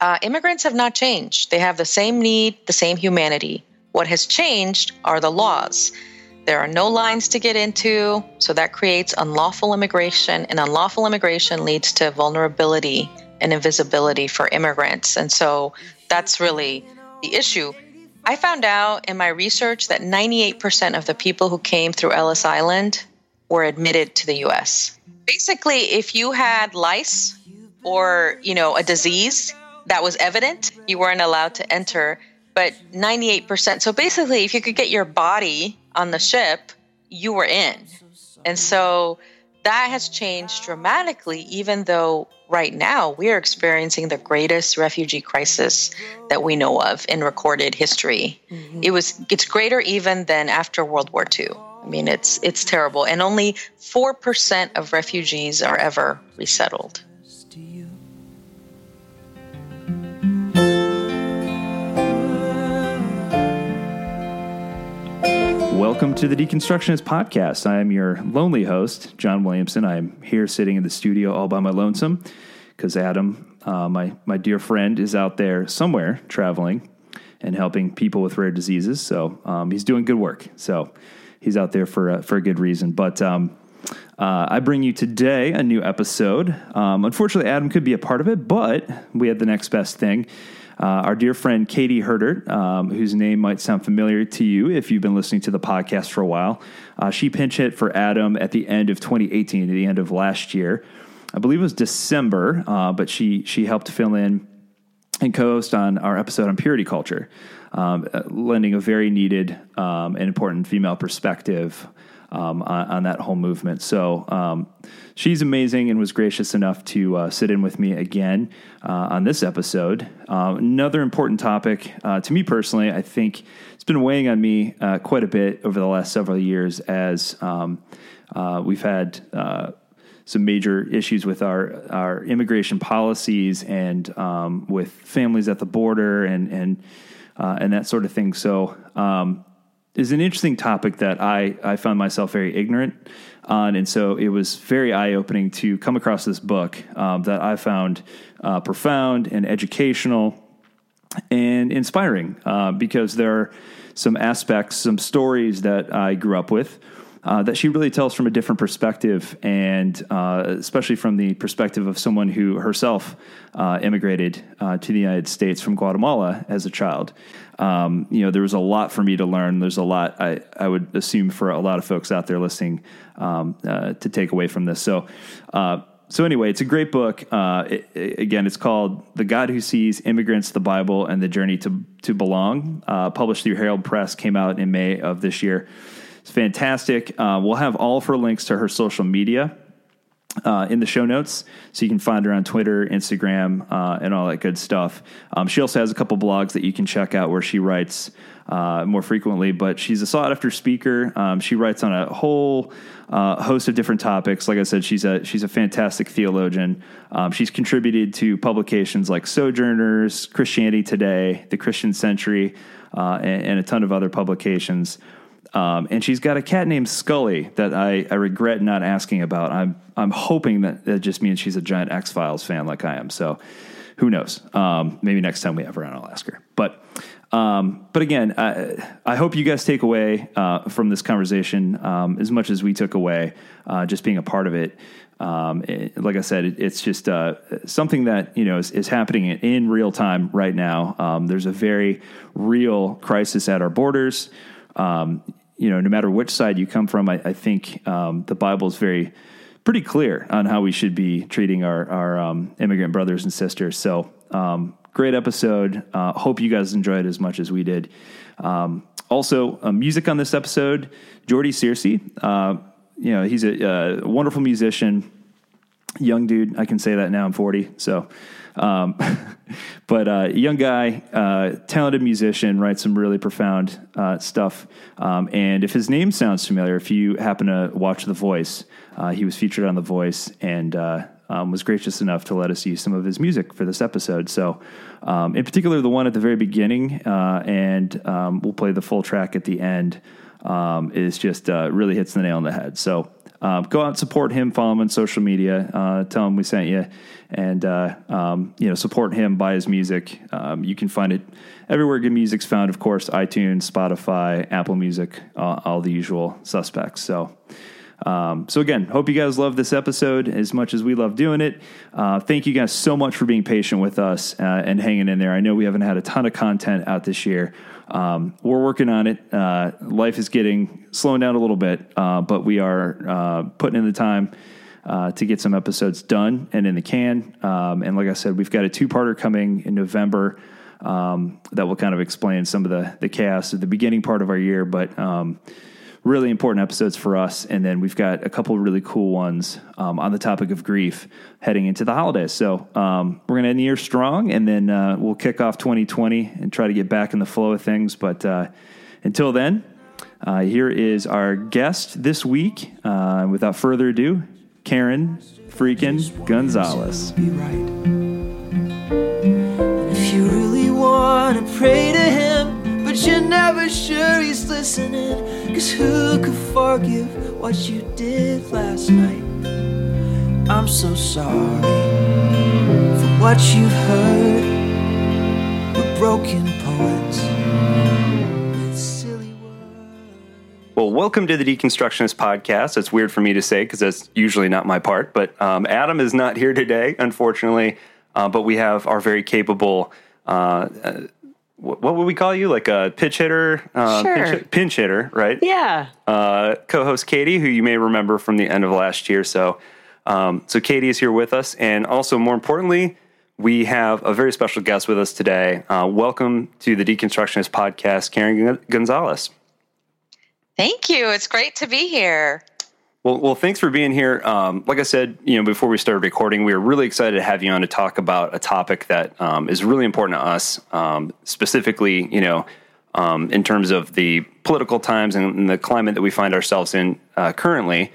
Uh, immigrants have not changed. They have the same need, the same humanity. What has changed are the laws. There are no lines to get into, so that creates unlawful immigration, and unlawful immigration leads to vulnerability and invisibility for immigrants. And so that's really the issue. I found out in my research that 98% of the people who came through Ellis Island were admitted to the US. Basically, if you had lice or, you know, a disease that was evident, you weren't allowed to enter, but 98%. So basically, if you could get your body on the ship, you were in. And so that has changed dramatically, even though right now we are experiencing the greatest refugee crisis that we know of in recorded history. Mm-hmm. It was it's greater even than after World War II. I mean, it's it's terrible, and only four percent of refugees are ever resettled. Welcome to the Deconstructionist Podcast. I am your lonely host, John Williamson. I'm here sitting in the studio all by my lonesome because Adam, uh, my, my dear friend, is out there somewhere traveling and helping people with rare diseases. So um, he's doing good work. So he's out there for, uh, for a good reason. But um, uh, I bring you today a new episode. Um, unfortunately, Adam could be a part of it, but we had the next best thing. Uh, our dear friend Katie Herdert, um, whose name might sound familiar to you if you've been listening to the podcast for a while, uh, she pinch hit for Adam at the end of 2018, at the end of last year. I believe it was December, uh, but she she helped fill in and co-host on our episode on purity culture, um, uh, lending a very needed um, and important female perspective um, on, on, that whole movement. So um, she's amazing and was gracious enough to uh, sit in with me again uh, on this episode. Uh, another important topic uh, to me personally, I think it's been weighing on me uh, quite a bit over the last several years as um, uh, we've had some major issues with our our immigration policies and um, with families at the border and and and that sort of thing. So um, is an interesting topic that I, I found myself very ignorant on. And so it was very eye opening to come across this book um, that I found uh, profound and educational and inspiring uh, because there are some aspects, some stories that I grew up with. Uh, that she really tells from a different perspective, and uh, especially from the perspective of someone who herself uh, immigrated uh, to the United States from Guatemala as a child um, you know, there was a lot for me to learn. There's a lot I, I would assume for a lot of folks out there listening um, uh, to take away from this. So, so anyway, it's a great book. Uh, it, it, again, it's called "The God Who Sees Immigrants, the Bible, and the Journey to to Belong." Uh, published through Herald Press, came out in May of this year. It's fantastic. Uh, we'll have all of her links to her social media uh, in the show notes, so you can find her on Twitter, Instagram, uh, and all that good stuff. Um, she also has a couple blogs that you can check out where she writes uh, more frequently. But she's a sought after speaker. Um, she writes on a whole uh, host of different topics. Like I said, she's a she's a fantastic theologian. Um, she's contributed to publications like Sojourners, Christianity Today, The Christian Century, uh, and, and a ton of other publications. Um, and she's got a cat named Scully that I, I regret not asking about. I'm I'm hoping that that just means she's a giant X Files fan like I am. So who knows? Um, maybe next time we have her on, I'll ask her. But um, but again, I, I, hope you guys take away uh, from this conversation um, as much as we took away uh, just being a part of it. Um, it, like I said, it, it's just uh, something that you know is, is, happening in real time right now. Um, there's a very real crisis at our borders. Um, you know, no matter which side you come from, I, I think um, the Bible is very pretty clear on how we should be treating our our um, immigrant brothers and sisters. So, um, great episode. Uh, hope you guys enjoyed as much as we did. Um, also, uh, music on this episode, Jordy Searcy. Uh, you know, he's a, a, uh, wonderful musician, young dude. I can say that now. I'm 40, so. Um, but uh, young guy, uh, talented musician, writes some really profound uh, stuff. Um, and if his name sounds familiar, if you happen to watch The Voice, uh, he was featured on The Voice and uh, um, was gracious enough to let us use some of his music for this episode. So, um, in particular, the one at the very beginning, uh, and um, we'll play the full track at the end, um, is just really hits the nail on the head. So, um, go out and support him. Follow him on social media. Uh, tell him we sent you, and uh, um, you know support him. Buy his music. Um, you can find it everywhere good music's found. Of course, iTunes, Spotify, Apple Music, uh, all the usual suspects. So. Um, so again, hope you guys love this episode as much as we love doing it. Uh, thank you guys so much for being patient with us uh, and hanging in there. I know we haven't had a ton of content out this year. Um, we're working on it. Uh, life is getting slowing down a little bit, uh, but we are uh, putting in the time uh, to get some episodes done and in the can. Um, and like I said, we've got a two-parter coming in November um, that will kind of explain some of the the chaos at the beginning part of our year, but um, really important episodes for us. And then we've got a couple really cool ones um, on the topic of grief heading into the holidays. So um, we're going to end the year strong, and then uh, we'll kick off 2020 and try to get back in the flow of things. But uh, until then, uh, here is our guest this week. Uh, without further ado, Karen freaking Gonzalez. If you really want to pray to him but you're never sure he's listening. Cause who could forgive what you did last night? I'm so sorry for what you've heard. We're broken poets. Well, welcome to the Deconstructionist podcast. It's weird for me to say because that's usually not my part, but um, Adam is not here today, unfortunately. Uh, but we have our very capable uh, what, what would we call you? Like a pitch hitter, uh, sure. pinch, pinch, hitter, right? Yeah. Uh, co-host Katie, who you may remember from the end of last year. So, um, so Katie is here with us, and also more importantly, we have a very special guest with us today. Uh, welcome to the Deconstructionist podcast, Karen Gonzalez. Thank you. It's great to be here. Well, well, thanks for being here. Um, like I said, you know, before we started recording, we were really excited to have you on to talk about a topic that um, is really important to us, um, specifically, you know, um, in terms of the political times and, and, the climate that we find ourselves in uh, currently.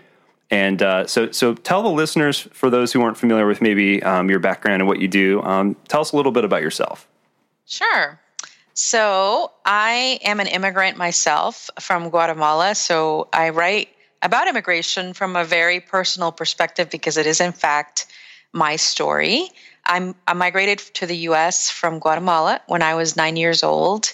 And uh, so, so tell the listeners, for those who aren't familiar with maybe um, your background and what you do, um, tell us a little bit about yourself. Sure. So, I am an immigrant myself from Guatemala. So, I write about immigration from a very personal perspective because it is, in fact, my story. I'm, I migrated to the US from Guatemala when I was nine years old.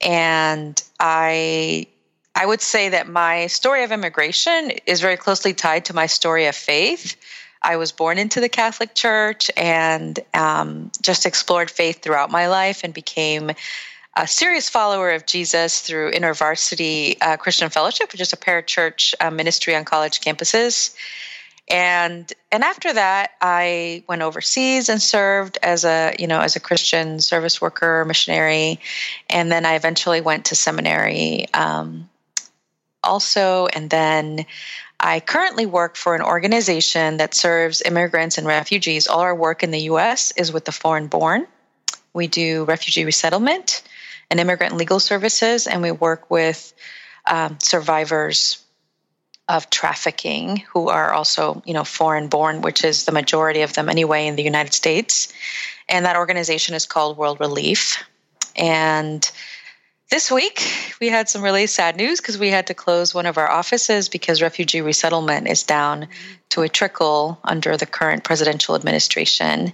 And I, I would say that my story of immigration is very closely tied to my story of faith. I was born into the Catholic Church and um, just explored faith throughout my life and became a serious follower of Jesus through InterVarsity uh, Christian Fellowship, which is a parachurch uh, ministry on college campuses. And and after that, I went overseas and served as a you know as a Christian service worker, missionary, and then I eventually went to seminary. Um, also, and then I currently work for an organization that serves immigrants and refugees. All our work in the U.S. is with the foreign born. We do refugee resettlement and immigrant legal services, and we work with um, survivors of trafficking who are also, you know, foreign born, which is the majority of them anyway in the United States. And that organization is called World Relief. And this week, we had some really sad news because we had to close one of our offices because refugee resettlement is down to a trickle under the current presidential administration.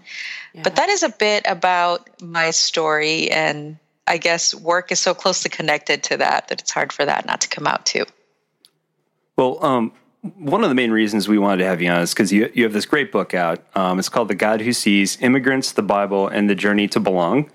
Yeah. But that is a bit about my story and I guess work is so closely connected to that that it's hard for that not to come out too. Well, um, one of the main reasons we wanted to have you on is because you, you have this great book out. Um, it's called The God Who Sees Immigrants, the Bible, and the Journey to Belong.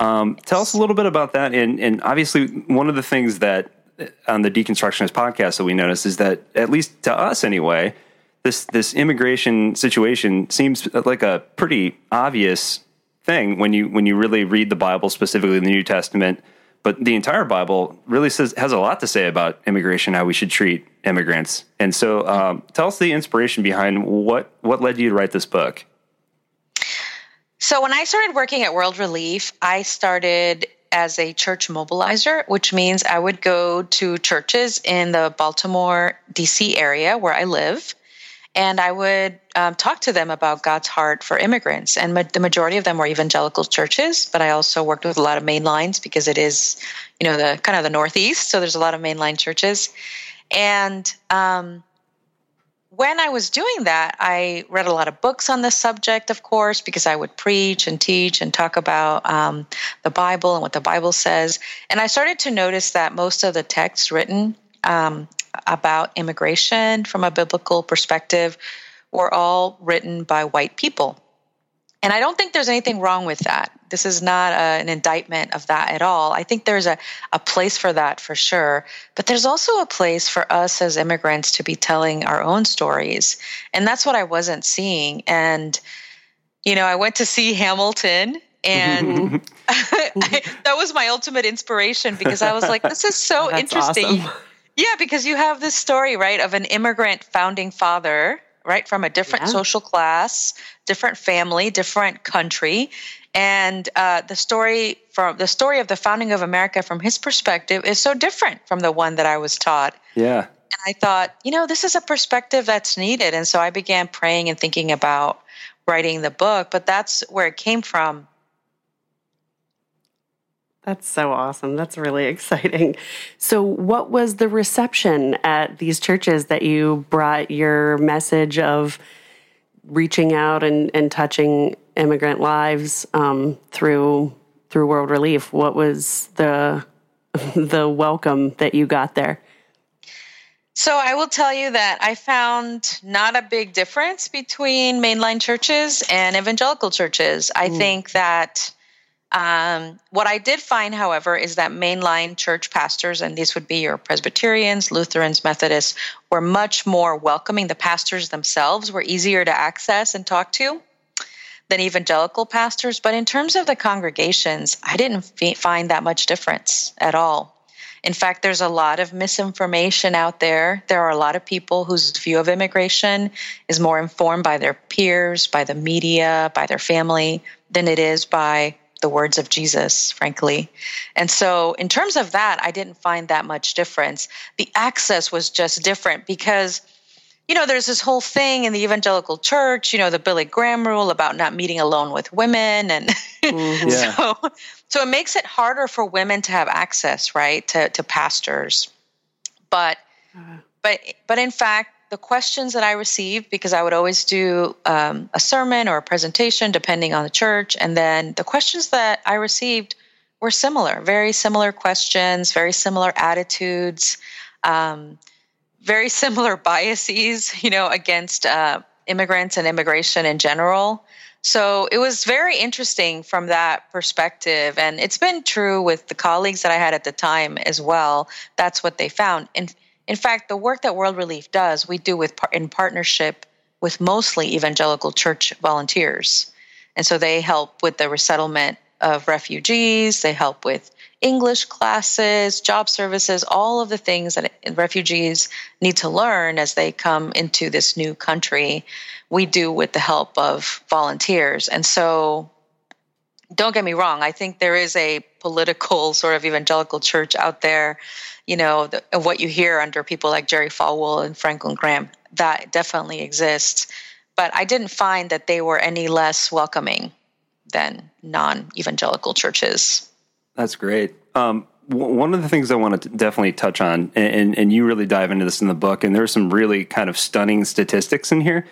Um, tell us a little bit about that. And, and obviously, one of the things that uh, on the Deconstructionist podcast that we noticed is that, at least to us anyway, this, this immigration situation seems like a pretty obvious thing when you when you really read the Bible, specifically the New Testament. But the entire Bible really says has a lot to say about immigration, how we should treat immigrants. And so, um, tell us the inspiration behind what what led you to write this book. So when I started working at World Relief, I started as a church mobilizer, which means I would go to churches in the Baltimore, DC area where I live, and I would um, talk to them about God's heart for immigrants. And ma- the majority of them were evangelical churches, but I also worked with a lot of mainlines because it is, you know, the kind of the Northeast, so there's a lot of mainline churches. And um, when I was doing that, I read a lot of books on this subject, of course, because I would preach and teach and talk about um, the Bible and what the Bible says. And I started to notice that most of the texts written um, about immigration from a biblical perspective were all written by white people. And I don't think there's anything wrong with that. This is not a, an indictment of that at all. I think there's a, a place for that for sure. But there's also a place for us as immigrants to be telling our own stories. And that's what I wasn't seeing. And, you know, I went to see Hamilton and I, that was my ultimate inspiration because I was like, this is so interesting. awesome. Yeah, because you have this story, right, of an immigrant founding father, right, from a different Yeah. social class, different family, different country, and uh, the story from the story of the founding of America from his perspective is so different from the one that I was taught. Yeah. And I thought, you know, this is a perspective that's needed, and so I began praying and thinking about writing the book. But that's where it came from. That's so awesome. That's really exciting. So, what was the reception at these churches that you brought your message of reaching out and, and touching immigrant lives um, through through World Relief? What was the the welcome that you got there? So I will tell you that I found not a big difference between mainline churches and evangelical churches. I think that um, what I did find, however, is that mainline church pastors, and these would be your Presbyterians, Lutherans, Methodists, were much more welcoming. The pastors themselves were easier to access and talk to than evangelical pastors. But in terms of the congregations, I didn't fi- find that much difference at all. In fact, there's a lot of misinformation out there. There are a lot of people whose view of immigration is more informed by their peers, by the media, by their family, than it is by the words of Jesus, frankly. And so, in terms of that, I didn't find that much difference. The access was just different because you know, there's this whole thing in the evangelical church, you know, the Billy Graham rule about not meeting alone with women. And mm-hmm. Yeah. so, so it makes it harder for women to have access, right, to, to pastors. But, uh-huh. but, but in fact, the questions that I received, because I would always do um, a sermon or a presentation, depending on the church, and then the questions that I received were similar, very similar questions, very similar attitudes. Um, very similar biases, you know, against uh, immigrants and immigration in general. So it was very interesting from that perspective. And it's been true with the colleagues that I had at the time as well. That's what they found. And in fact, the work that World Relief does, we do with in partnership with mostly evangelical church volunteers. And so they help with the resettlement of refugees, they help with English classes, job services, all of the things that refugees need to learn as they come into this new country, we do with the help of volunteers. And so, don't get me wrong, I think there is a political sort of evangelical church out there, you know, the, what you hear under people like Jerry Falwell and Franklin Graham, that definitely exists. But I didn't find that they were any less welcoming than non evangelical churches. That's great. Um, w- one of the things I want to definitely touch on, and, and, and you really dive into this in the book, and there's some really kind of stunning statistics in here.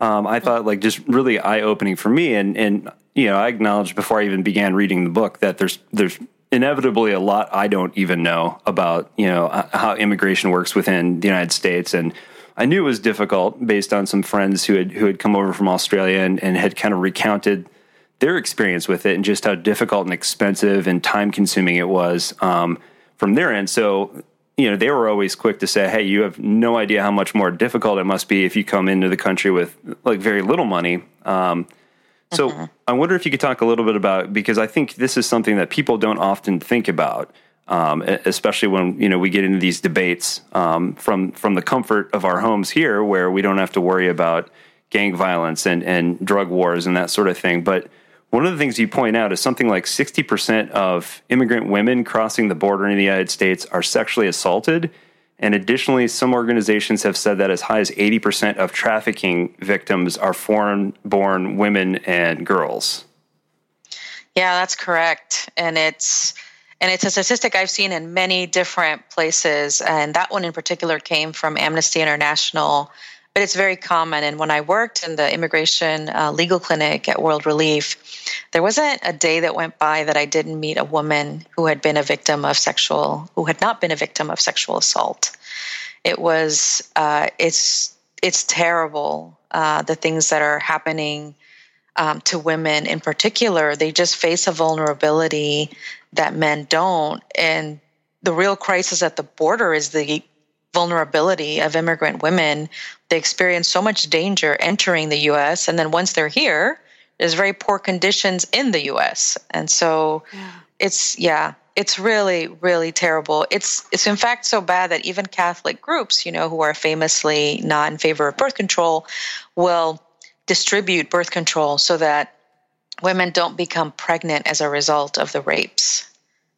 Um, I thought like just really eye opening for me, and and you know I acknowledged before I even began reading the book that there's there's inevitably a lot I don't even know about you know how immigration works within the United States, and I knew it was difficult based on some friends who had who had come over from Australia and, and had kind of recounted their experience with it and just how difficult and expensive and time consuming it was um, from their end. So, you know, they were always quick to say, hey, you have no idea how much more difficult it must be if you come into the country with like very little money. Um, so I wonder if you could talk a little bit about because I think this is something that people don't often think about, um, especially when you know we get into these debates um, from from the comfort of our homes here, where we don't have to worry about gang violence and and drug wars and that sort of thing. But one of the things you point out is something like 60% of immigrant women crossing the border in the United States are sexually assaulted. And additionally, some organizations have said that as high as 80% of trafficking victims are foreign born women and girls. Yeah, that's correct. And it's and it's a statistic I've seen in many different places. And that one in particular came from Amnesty International but it's very common. And when I worked in the immigration uh, legal clinic at World Relief, there wasn't a day that went by that I didn't meet a woman who had been a victim of sexual, who had not been a victim of sexual assault. It was, uh, it's, it's terrible. Uh, the things that are happening um, to women in particular, they just face a vulnerability that men don't. And the real crisis at the border is the vulnerability of immigrant women. They experience so much danger entering the US. And then once they're here, there's very poor conditions in the US. And so yeah. it's, yeah, it's really, really terrible. It's, it's in fact so bad that even Catholic groups, you know, who are famously not in favor of birth control, will distribute birth control so that women don't become pregnant as a result of the rapes.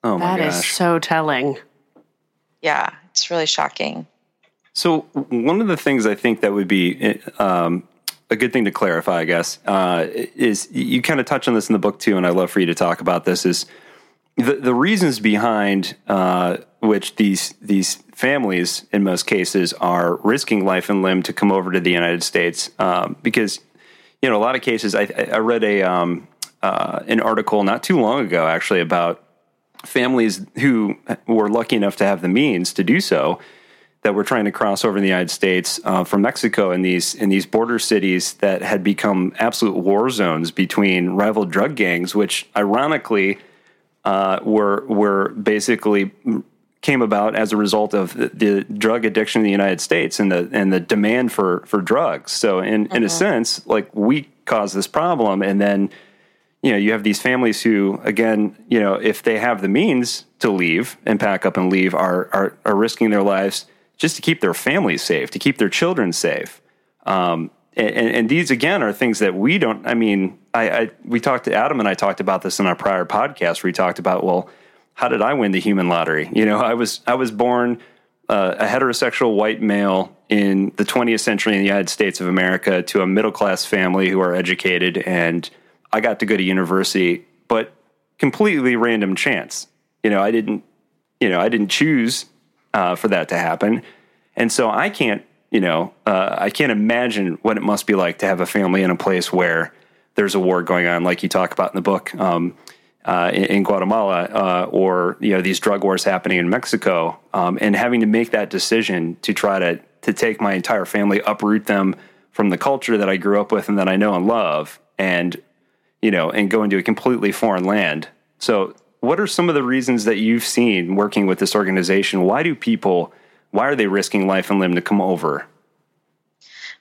Oh my that gosh. is so telling. Yeah, it's really shocking. So one of the things I think that would be um, a good thing to clarify, I guess, uh, is you kind of touch on this in the book too, and I'd love for you to talk about this. Is the the reasons behind uh, which these these families, in most cases, are risking life and limb to come over to the United States, um, because you know a lot of cases. I, I read a um, uh, an article not too long ago, actually, about families who were lucky enough to have the means to do so that were trying to cross over in the United States uh, from Mexico in these in these border cities that had become absolute war zones between rival drug gangs, which ironically uh, were were basically came about as a result of the, the, drug addiction in the United States and the and the demand for for drugs. So in mm-hmm. in a mm-hmm. sense, like we caused this problem, and then you know, you have these families who, again, you know, if they have the means to leave and pack up and leave, are are, are risking their lives just to keep their families safe, to keep their children safe. Um, and, and, these again are things that we don't. I mean, I, I we talked to Adam and I talked about this in our prior podcast where we talked about, well, how did I win the human lottery? You know, I was I was born uh, a heterosexual white male in the 20th century in the United States of America to a middle class family who are educated and I got to go to university, but completely random chance. You know, I didn't, you know, I didn't choose uh, for that to happen, and so I can't, you know, uh, I can't imagine what it must be like to have a family in a place where there's a war going on, like you talk about in the book. Um, uh, in, in, Guatemala, uh, or you know these drug wars happening in Mexico, um, and having to make that decision to try to to take my entire family, uproot them from the culture that I grew up with and that I know and love, and you know, and go into a completely foreign land. So, what are some of the reasons that you've seen working with this organization? Why do people, why are they risking life and limb to come over?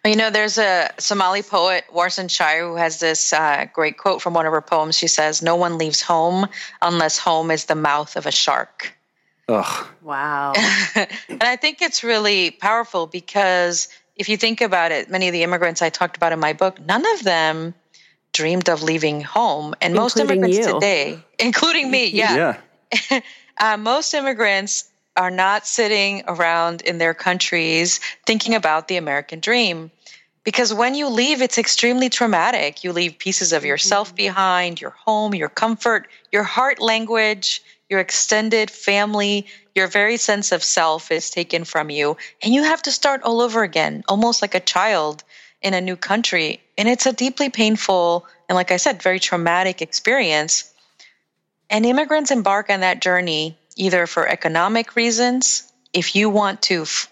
Well, you know, there's a Somali poet, Warsan Shire, who has this uh, great quote from one of her poems. She says, No one leaves home unless home is the mouth of a shark. Ugh. Wow. and I think it's really powerful because if you think about it, many of the immigrants I talked about in my book, none of them dreamed of leaving home. And including most immigrants you. today, including me, yeah. yeah. uh, most immigrants are not sitting around in their countries thinking about the American dream. Because when you leave, it's extremely traumatic. You leave pieces of yourself mm-hmm. behind, your home, your comfort, your heart language, your extended family, your very sense of self is taken from you. And you have to start all over again, almost like a child in a new country. And it's a deeply painful and, like I said, very traumatic experience. And immigrants embark on that journey either for economic reasons, if you want to f-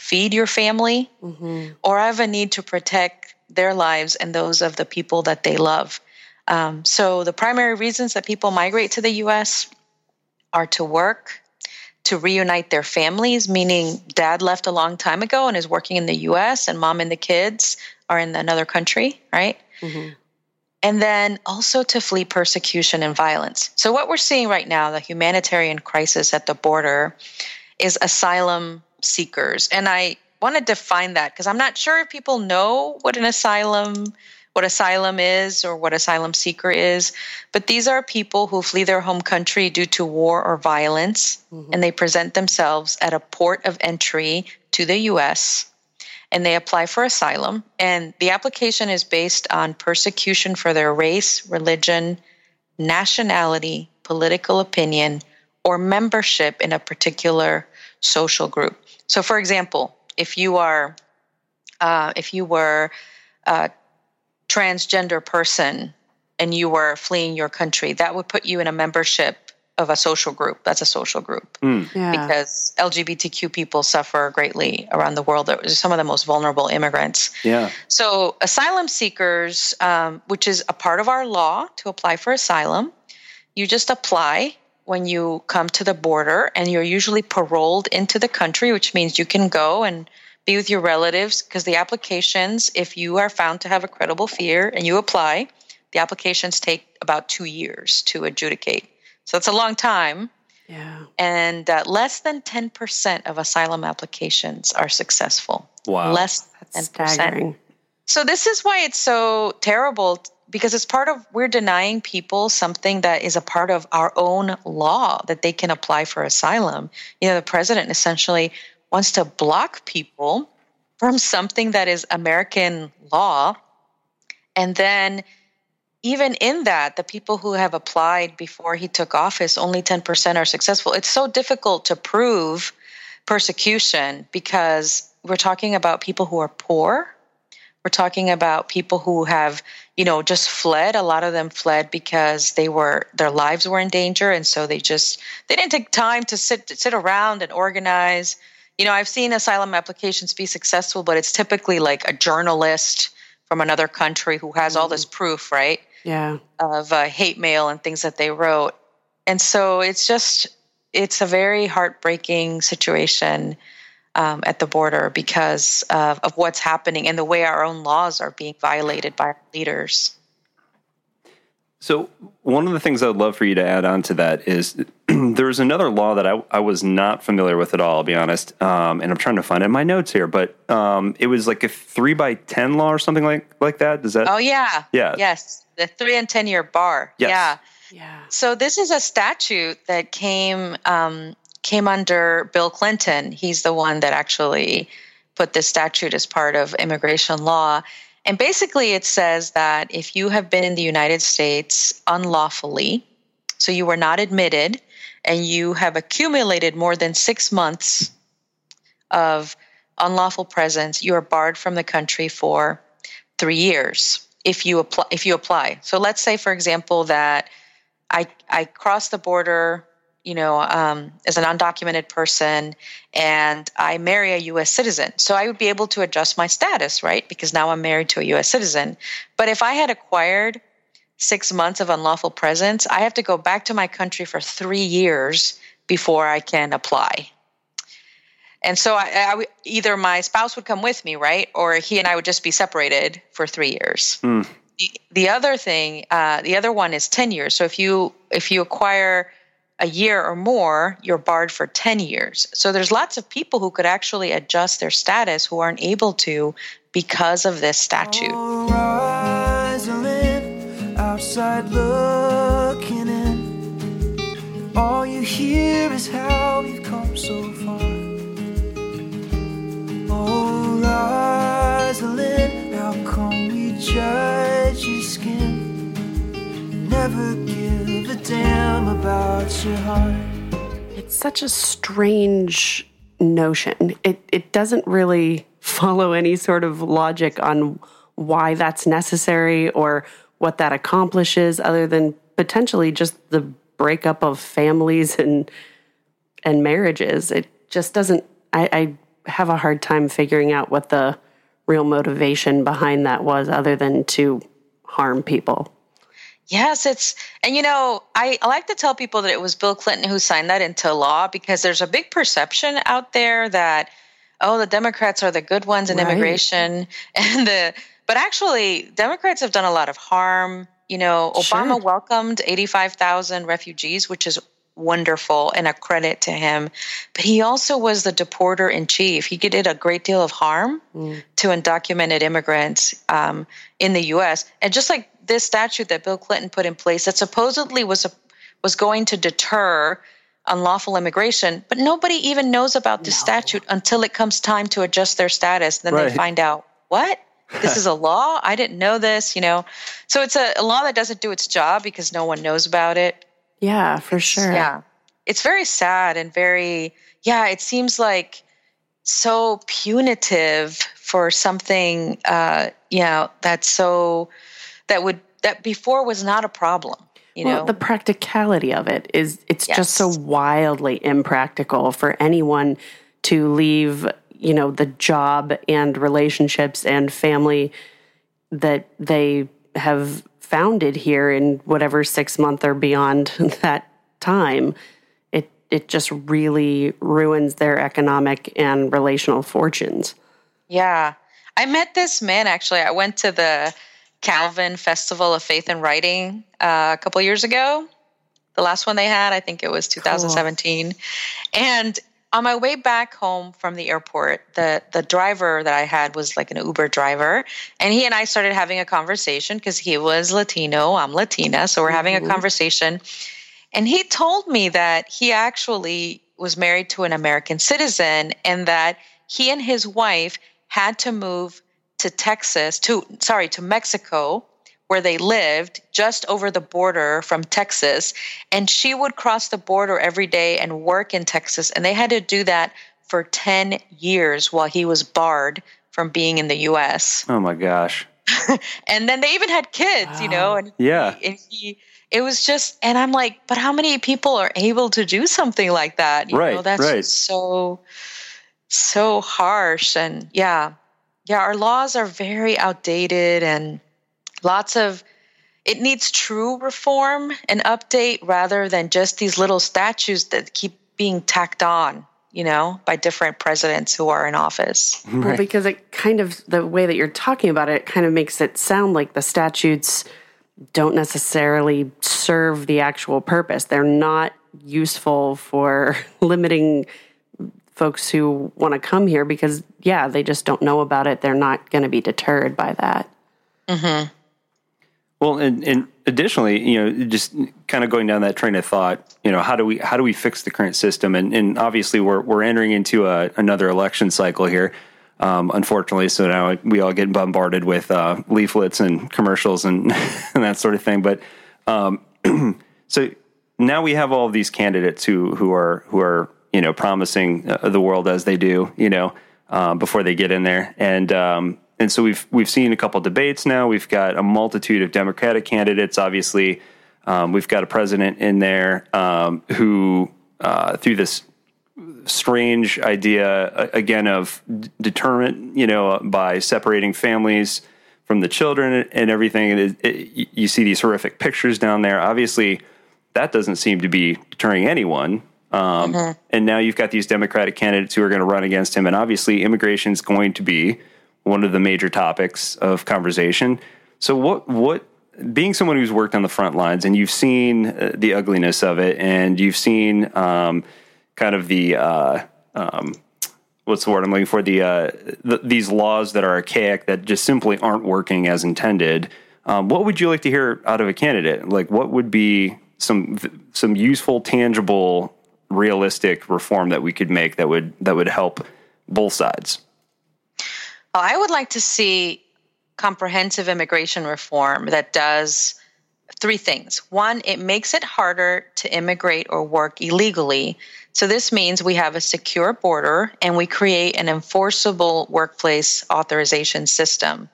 feed your family, mm-hmm. or have a need to protect their lives and those of the people that they love. Um, so, the primary reasons that people migrate to the US are to work, to reunite their families, meaning dad left a long time ago and is working in the US, and mom and the kids are in another country, right? Mm-hmm. And then also to flee persecution and violence. So, what we're seeing right now, the humanitarian crisis at the border, is asylum seekers. And I want to define that because I'm not sure if people know what an asylum what asylum is or what asylum seeker is, but these are people who flee their home country due to war or violence, mm-hmm. and they present themselves at a port of entry to the US and they apply for asylum. And the application is based on persecution for their race, religion, nationality, political opinion, or membership in a particular social group. So, for example, if you are uh, if you were a transgender person and you were fleeing your country, that would put you in a membership of a social group. That's a social group mm. yeah. because LGBTQ people suffer greatly around the world. They're some of the most vulnerable immigrants. Yeah. So asylum seekers, um, which is a part of our law to apply for asylum, you just apply when you come to the border, and you're usually paroled into the country, which means you can go and be with your relatives because the applications, if you are found to have a credible fear and you apply, the applications take about two years to adjudicate. So it's a long time. Yeah. And uh, less than 10% of asylum applications are successful. Wow. Less than 10%. Staggering. So this is why it's so terrible because it's part of we're denying people something that is a part of our own law that they can apply for asylum. You know, the president essentially wants to block people from something that is American law and then even in that, the people who have applied before he took office, only 10% are successful. It's so difficult to prove persecution because we're talking about people who are poor. We're talking about people who have, you know, just fled. A lot of them fled because they were their lives were in danger, and so they just they didn't take time to sit sit around and organize. You know, I've seen asylum applications be successful, but it's typically like a journalist from another country who has all this proof, right? yeah. Of uh, hate mail and things that they wrote. And so it's just it's a very heartbreaking situation um, at the border because of, of what's happening and the way our own laws are being violated by our leaders so one of the things I'd love for you to add on to that is there's another law that I, I was not familiar with at all, I'll be honest. Um, and I'm trying to find it in my notes here, but um, it was like a three by 10 law or something like, like that. Does that? Oh yeah. Yeah. Yes the three and 10 year bar. Yes. Yeah. Yeah. So this is a statute that came um, came under Bill Clinton. He's the one that actually put this statute as part of immigration law. And basically, it says that if you have been in the United States unlawfully, so you were not admitted, and you have accumulated more than six months of unlawful presence, you are barred from the country for three years if you apply if you apply. So let's say, for example, that I I cross the border, you know, um, as an undocumented person, and I marry a U.S. citizen. So I would be able to adjust my status, right? Because now I'm married to a U.S. citizen. But if I had acquired six months of unlawful presence, I have to go back to my country for three years before I can apply. And so I, I, either my spouse would come with me, right, or he and I would just be separated for three years. Mm. The, the, other thing, uh, the other one is ten years. So if you if you acquire a year or more, you're barred for ten years. So there's lots of people who could actually adjust their status who aren't able to because of this statute. All you hear is how we've come so far. how come we judge your skin? Never damn about your heart. It's such a strange notion. It it doesn't really follow any sort of logic on why that's necessary or what that accomplishes other than potentially just the breakup of families and and marriages. It just doesn't I, I have a hard time figuring out what the real motivation behind that was other than to harm people. Yes, it's, and you know, I, I, like to tell people that it was Bill Clinton who signed that into law because there's a big perception out there that, oh, the Democrats are the good ones in right. immigration. And the, but actually, Democrats have done a lot of harm. You know, Obama sure. welcomed 85,000 refugees, which is wonderful and a credit to him. But he also was the deporter in chief. He did a great deal of harm mm. to undocumented immigrants um, in the U.S. And just like this statute that Bill Clinton put in place that supposedly was a, was going to deter unlawful immigration, but nobody even knows about the no. statute until it comes time to adjust their status. Then right. they find out what this is a law. I didn't know this. You know, so it's a, a law that doesn't do its job because no one knows about it. Yeah, for sure. Yeah, it's very sad and very yeah. It seems like so punitive for something uh, you know that's so that would that before was not a problem you well, know? the practicality of it is it's yes. just so wildly impractical for anyone to leave you know the job and relationships and family that they have founded here in whatever six month or beyond that time. It it just really ruins their economic and relational fortunes. Yeah. I met this man actually. I went to the Calvin Festival of Faith and Writing uh, a couple years ago. The last one they had, I think it was 2017. Cool. And on my way back home from the airport, the the driver that I had was like an Uber driver, and he and I started having a conversation because he was Latino, I'm Latina, so we're having mm-hmm. a conversation. And he told me that he actually was married to an American citizen and that he and his wife had to move to Texas, to sorry, to Mexico, where they lived just over the border from Texas. And she would cross the border every day and work in Texas. And they had to do that for 10 years while he was barred from being in the US. Oh my gosh. and then they even had kids, wow. you know, and yeah. He, and he, it was just, and I'm like, but how many people are able to do something like that? You right. Know, that's right. so, so harsh. And yeah, yeah, our laws are very outdated and lots of it needs true reform and update rather than just these little statutes that keep being tacked on you know, by different presidents who are in office. Right. Well, because it kind of, the way that you're talking about it, kind of makes it sound like the statutes don't necessarily serve the actual purpose. They're not useful for limiting folks who want to come here because, yeah, they just don't know about it. They're not going to be deterred by that. Mm-hmm. Well, and, and additionally, you know, just kind of going down that train of thought, you know, how do we how do we fix the current system? And, and obviously, we're we're entering into a, another election cycle here. Um, unfortunately, so now we all get bombarded with uh, leaflets and commercials and, and that sort of thing. But um, so now we have all of these candidates who who are who are you know, promising uh, the world as they do, you know, um, before they get in there. And um, and so we've we've seen a couple debates now. We've got a multitude of Democratic candidates. Obviously, um, we've got a president in there um, who, uh, through this strange idea again of deterrent, you know, by separating families from the children and everything. It, it, you see these horrific pictures down there. Obviously, that doesn't seem to be deterring anyone. Um, mm-hmm. And now you've got these Democratic candidates who are going to run against him. And obviously, immigration is going to be one of the major topics of conversation. So, what, what, being someone who's worked on the front lines and you've seen uh, the ugliness of it and you've seen um, kind of the, uh, um, what's the word I'm looking for? The, uh, the, these laws that are archaic that just simply aren't working as intended. Um, what would you like to hear out of a candidate? Like, what would be some some useful, tangible realistic reform that we could make that would that would help both sides? Well, I would like to see comprehensive immigration reform that does three things. One, it makes it harder to immigrate or work illegally. So, this means we have a secure border and we create an enforceable workplace authorization system.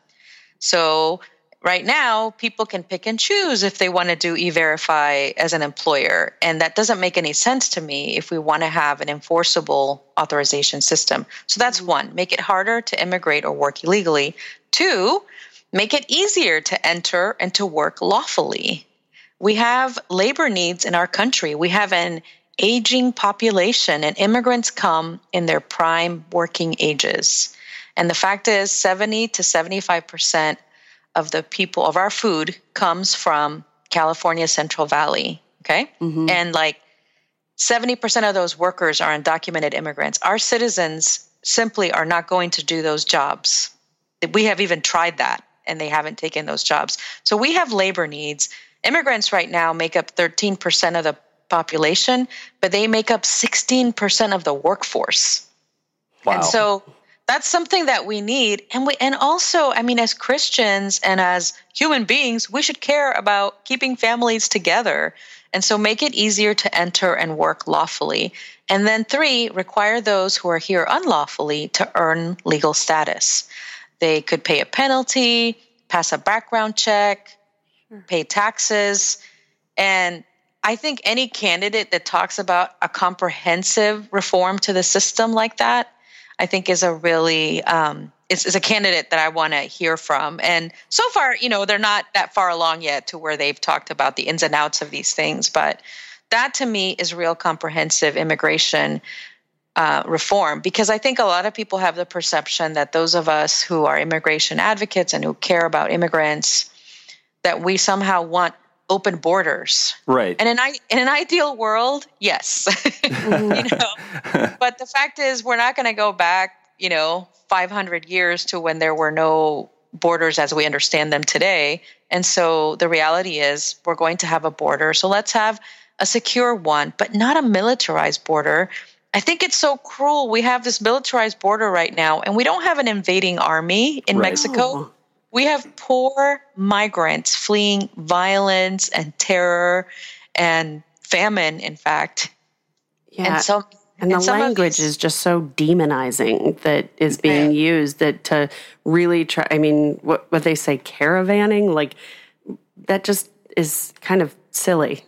So, right now people can pick and choose if they want to do e-verify as an employer and that doesn't make any sense to me if we want to have an enforceable authorization system. So that's mm-hmm. one make it harder to immigrate or work illegally. Two make it easier to enter and to work lawfully. We have labor needs in our country. We have an aging population and immigrants come in their prime working ages. And the fact is 70 to 75 percent of the people of our food comes from California Central Valley. Okay. Mm-hmm. And like 70% of those workers are undocumented immigrants. Our citizens simply are not going to do those jobs. We have even tried that and they haven't taken those jobs. So we have labor needs. Immigrants right now make up 13% of the population, but they make up 16% of the workforce. Wow. And so that's something that we need. And we and also i mean as christians and as human beings we should care about keeping families together. And so make it easier to enter and work lawfully. And then three require those who are here unlawfully to earn legal status. They could pay a penalty pass a background check pay taxes. And I think any candidate that talks about a comprehensive reform to the system like that I think is a really um, is, is a candidate that I want to hear from. And so far, you know, they're not that far along yet to where they've talked about the ins and outs of these things. But that to me is real comprehensive immigration uh, reform because I think a lot of people have the perception that those of us who are immigration advocates and who care about immigrants that we somehow want open borders. Right. And in, in an ideal world, yes. you know, but the fact is, we're not going to go back, you know, 500 years to when there were no borders as we understand them today. And so the reality is, we're going to have a border. So let's have a secure one, but not a militarized border. I think it's so cruel. We have this militarized border right now, and we don't have an invading army in right. Mexico. Oh. We have poor migrants fleeing violence and terror and famine, in fact. Yeah. And so and, and the language is just so demonizing that is being yeah. used that to really try I mean what what they say caravanning like that just is kind of silly.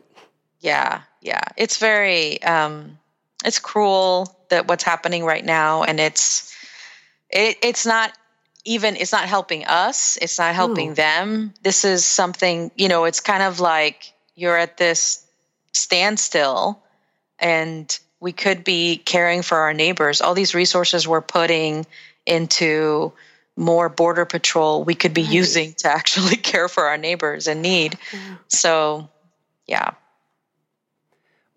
Yeah, yeah. It's very um it's cruel that what's happening right now and it's it, it's not even it's not helping us it's not helping them. This is something you know it's kind of like you're at this standstill and we could be caring for our neighbors. All these resources we're putting into more border patrol we could be right. using to actually care for our neighbors in need. Yeah. so yeah.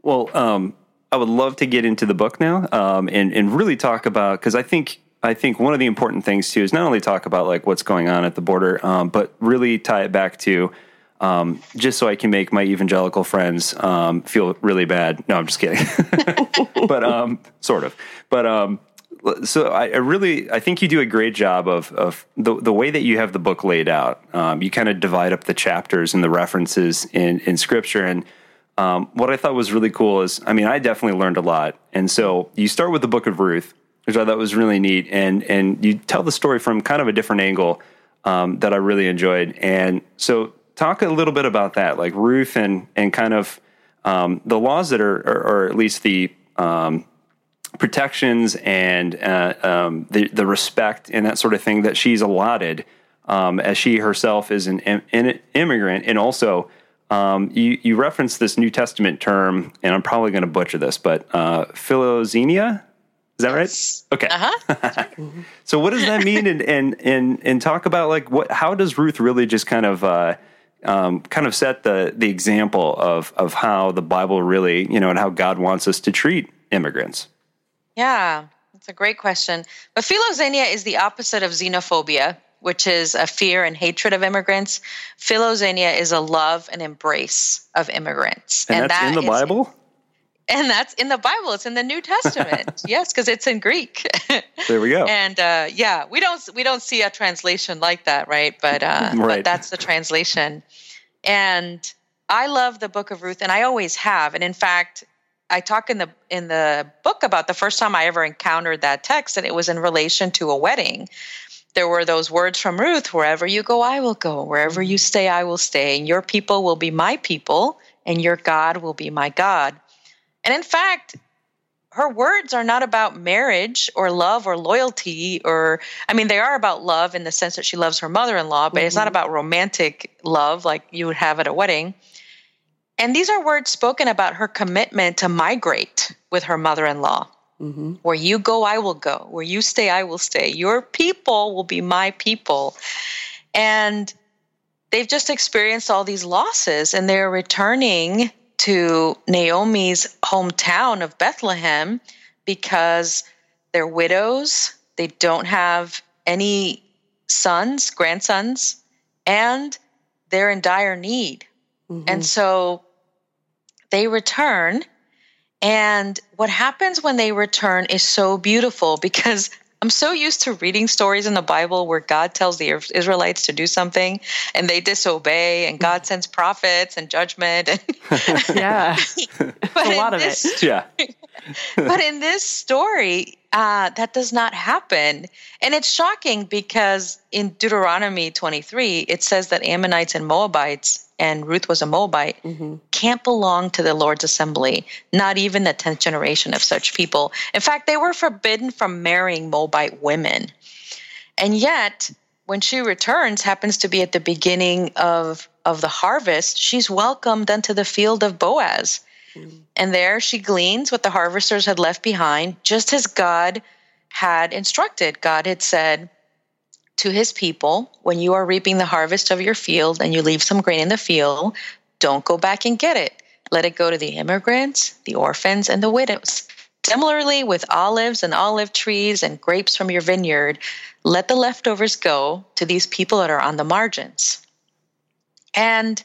Well um, i would love to get into the book now um, and, and really talk about because i think I think one of the important things too is not only talk about like what's going on at the border, um, but really tie it back to um, just so I can make my evangelical friends um, feel really bad. No, I'm just kidding, but um, sort of. But um, so I, I, really I think you do a great job of of the the way that you have the book laid out. Um, you kind of divide up the chapters and the references in in Scripture and. What I thought was really cool is, I mean, I definitely learned a lot. And so you start with the book of Ruth, which I thought was really neat. And and you tell the story from kind of a different angle um, that I really enjoyed. And so, talk a little bit about that, like Ruth and and kind of um, the laws that are, or, or at least the um, protections and uh, um, the the respect and that sort of thing that she's allotted um, as she herself is an, an immigrant, and also. Um, you, you reference this New Testament term, and I'm probably going to butcher this, but uh, philoxenia, is that right? Okay. Uh-huh. so what does that mean? And, and, and, and talk about like what, how does Ruth really just kind of, uh, um, kind of set the, the example of, of how the Bible really, you know, and how God wants us to treat immigrants? Yeah, that's a great question. But philoxenia is the opposite of xenophobia, which is a fear and hatred of immigrants. Philoxenia is a love and embrace of immigrants. And, and that's that in the is, Bible? And that's in the Bible. It's in the New Testament. yes, because it's in Greek. there we go. And uh, yeah, we don't we don't see a translation like that, right? But uh, right. but that's the translation. And I love the Book of Ruth, and I always have. And in fact, I talk in the in the book about the first time I ever encountered that text, and it was in relation to a wedding. There were those words from Ruth: "Wherever you go, I will go; wherever you stay, I will stay. And your people will be my people, and your God will be my God." And in fact, her words are not about marriage or love or loyalty or i mean they are about love in the sense that she loves her mother-in-law but mm-hmm. it's not mm-hmm. about romantic love like you would have at a wedding and these are words spoken about her commitment to migrate with her mother-in-law mm-hmm. where you go i will go where you stay i will stay your people will be my people and they've just experienced all these losses and they're returning to Naomi's hometown of Bethlehem because they're widows, they don't have any sons, grandsons, and they're in dire need. Mm-hmm. And so they return. And what happens when they return is so beautiful because I'm so used to reading stories in the Bible where God tells the Israelites to do something and they disobey, and God sends prophets and judgment. And yeah, but a lot of this, it. Yeah. but in this story, uh, that does not happen. And it's shocking because in Deuteronomy 23, it says that Ammonites and Moabites and Ruth was a Moabite, mm-hmm. Can't belong to the Lord's assembly, not even the 10th generation of such people. In fact, they were forbidden from marrying Moabite women. And yet, when she returns, happens to be at the beginning of, of the harvest, she's welcomed unto the field of Boaz. Mm-hmm. And there she gleans what the harvesters had left behind, just as God had instructed. God had said, to his people when you are reaping the harvest of your field and you leave some grain in the field, don't go back and get it. Let it go to the immigrants, the orphans, and the widows. Similarly, with olives and olive trees and grapes from your vineyard, let the leftovers go to these people that are on the margins. And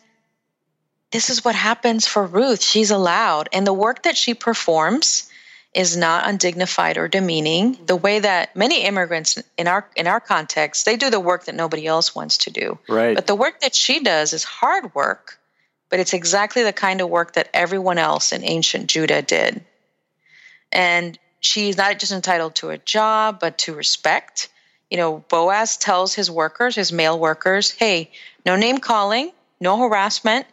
this is what happens for Ruth. She's allowed, and the work that she performs is not undignified or demeaning the way that many immigrants in our in our context they do the work that nobody else wants to do right but the work that she does is hard work but it's exactly the kind of work that everyone else in ancient judah did and she's not just entitled to a job but to respect you know boaz tells his workers his male workers hey no name calling no harassment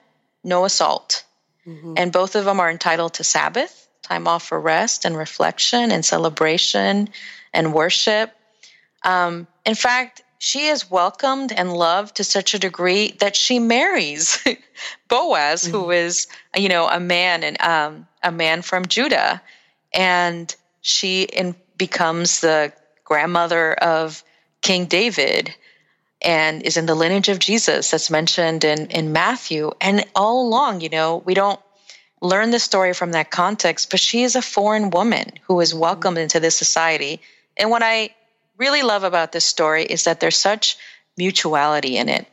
no assault mm-hmm. and both of them are entitled to sabbath time off for rest and reflection and celebration and worship. Um, in fact, she is welcomed and loved to such a degree that she marries Boaz, mm-hmm. who is, you know, a man and um, a man from Judah, and she in, becomes the grandmother of King David and is in the lineage of Jesus that's mentioned in, in Matthew. And all along, you know, we don't learn the story from that context, but she is a foreign woman who is welcomed into this society. And when I really love about this story is that there's such mutuality in it.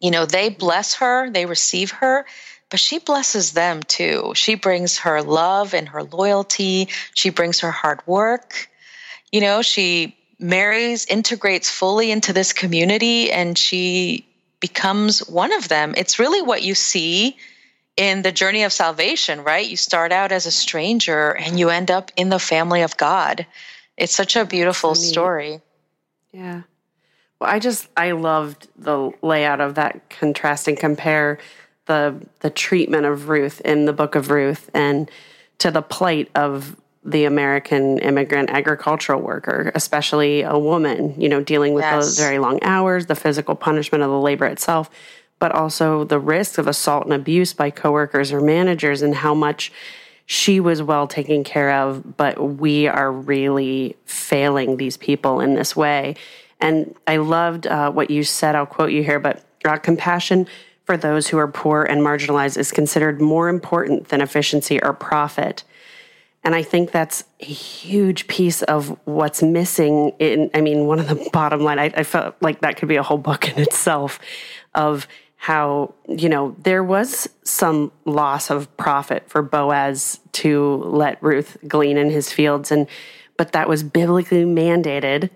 You know, they bless her, they receive her, but she blesses them too. She brings her love and her loyalty, she brings her hard work. You know, she marries, integrates fully into this community, and she becomes one of them. It's really what you see in the journey of salvation, right? You start out as a stranger and you end up in the family of God. It's such a beautiful story. Yeah. Well, I just I loved the layout of that contrast and compare the the treatment of Ruth in the book of Ruth and to the plight of the American immigrant agricultural worker, especially a woman, you know, dealing with yes. those very long hours, the physical punishment of the labor itself, but also the risk of assault and abuse by coworkers or managers and how much she was well taken care of, but we are really failing these people in this way. And I loved uh, what you said. I'll quote you here, but uh, compassion for those who are poor and marginalized is considered more important than efficiency or profit. And I think that's a huge piece of what's missing in, I mean, one of the bottom line, I, I felt like that could be a whole book in itself of how you know there was some loss of profit for Boaz to let Ruth glean in his fields and but that was biblically mandated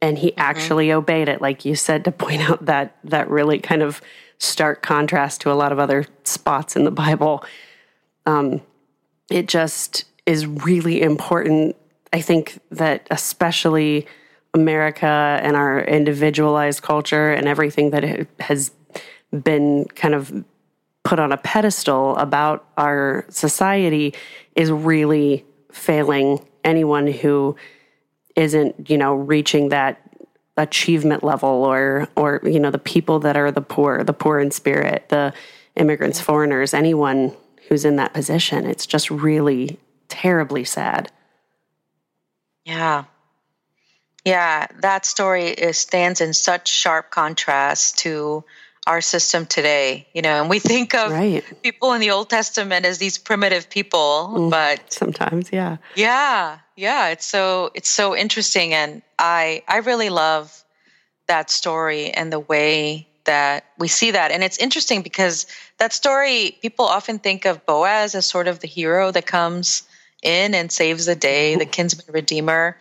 and he mm-hmm. actually obeyed it like you said to point out that that really kind of stark contrast to a lot of other spots in the Bible um, it just is really important I think that especially America and our individualized culture and everything that has been kind of put on a pedestal about our society is really failing anyone who isn't, you know, reaching that achievement level or or you know the people that are the poor, the poor in spirit, the immigrants, foreigners, anyone who's in that position. It's just really terribly sad. Yeah. Yeah, that story is, stands in such sharp contrast to our system today, you know, and we think of Right. people in the Old Testament as these primitive people, mm, but Sometimes, yeah. yeah, yeah, it's so it's so interesting and I I really love that story and the way that we see that. And it's interesting because that story people often think of Boaz as sort of the hero that comes in and saves the day, the kinsman redeemer.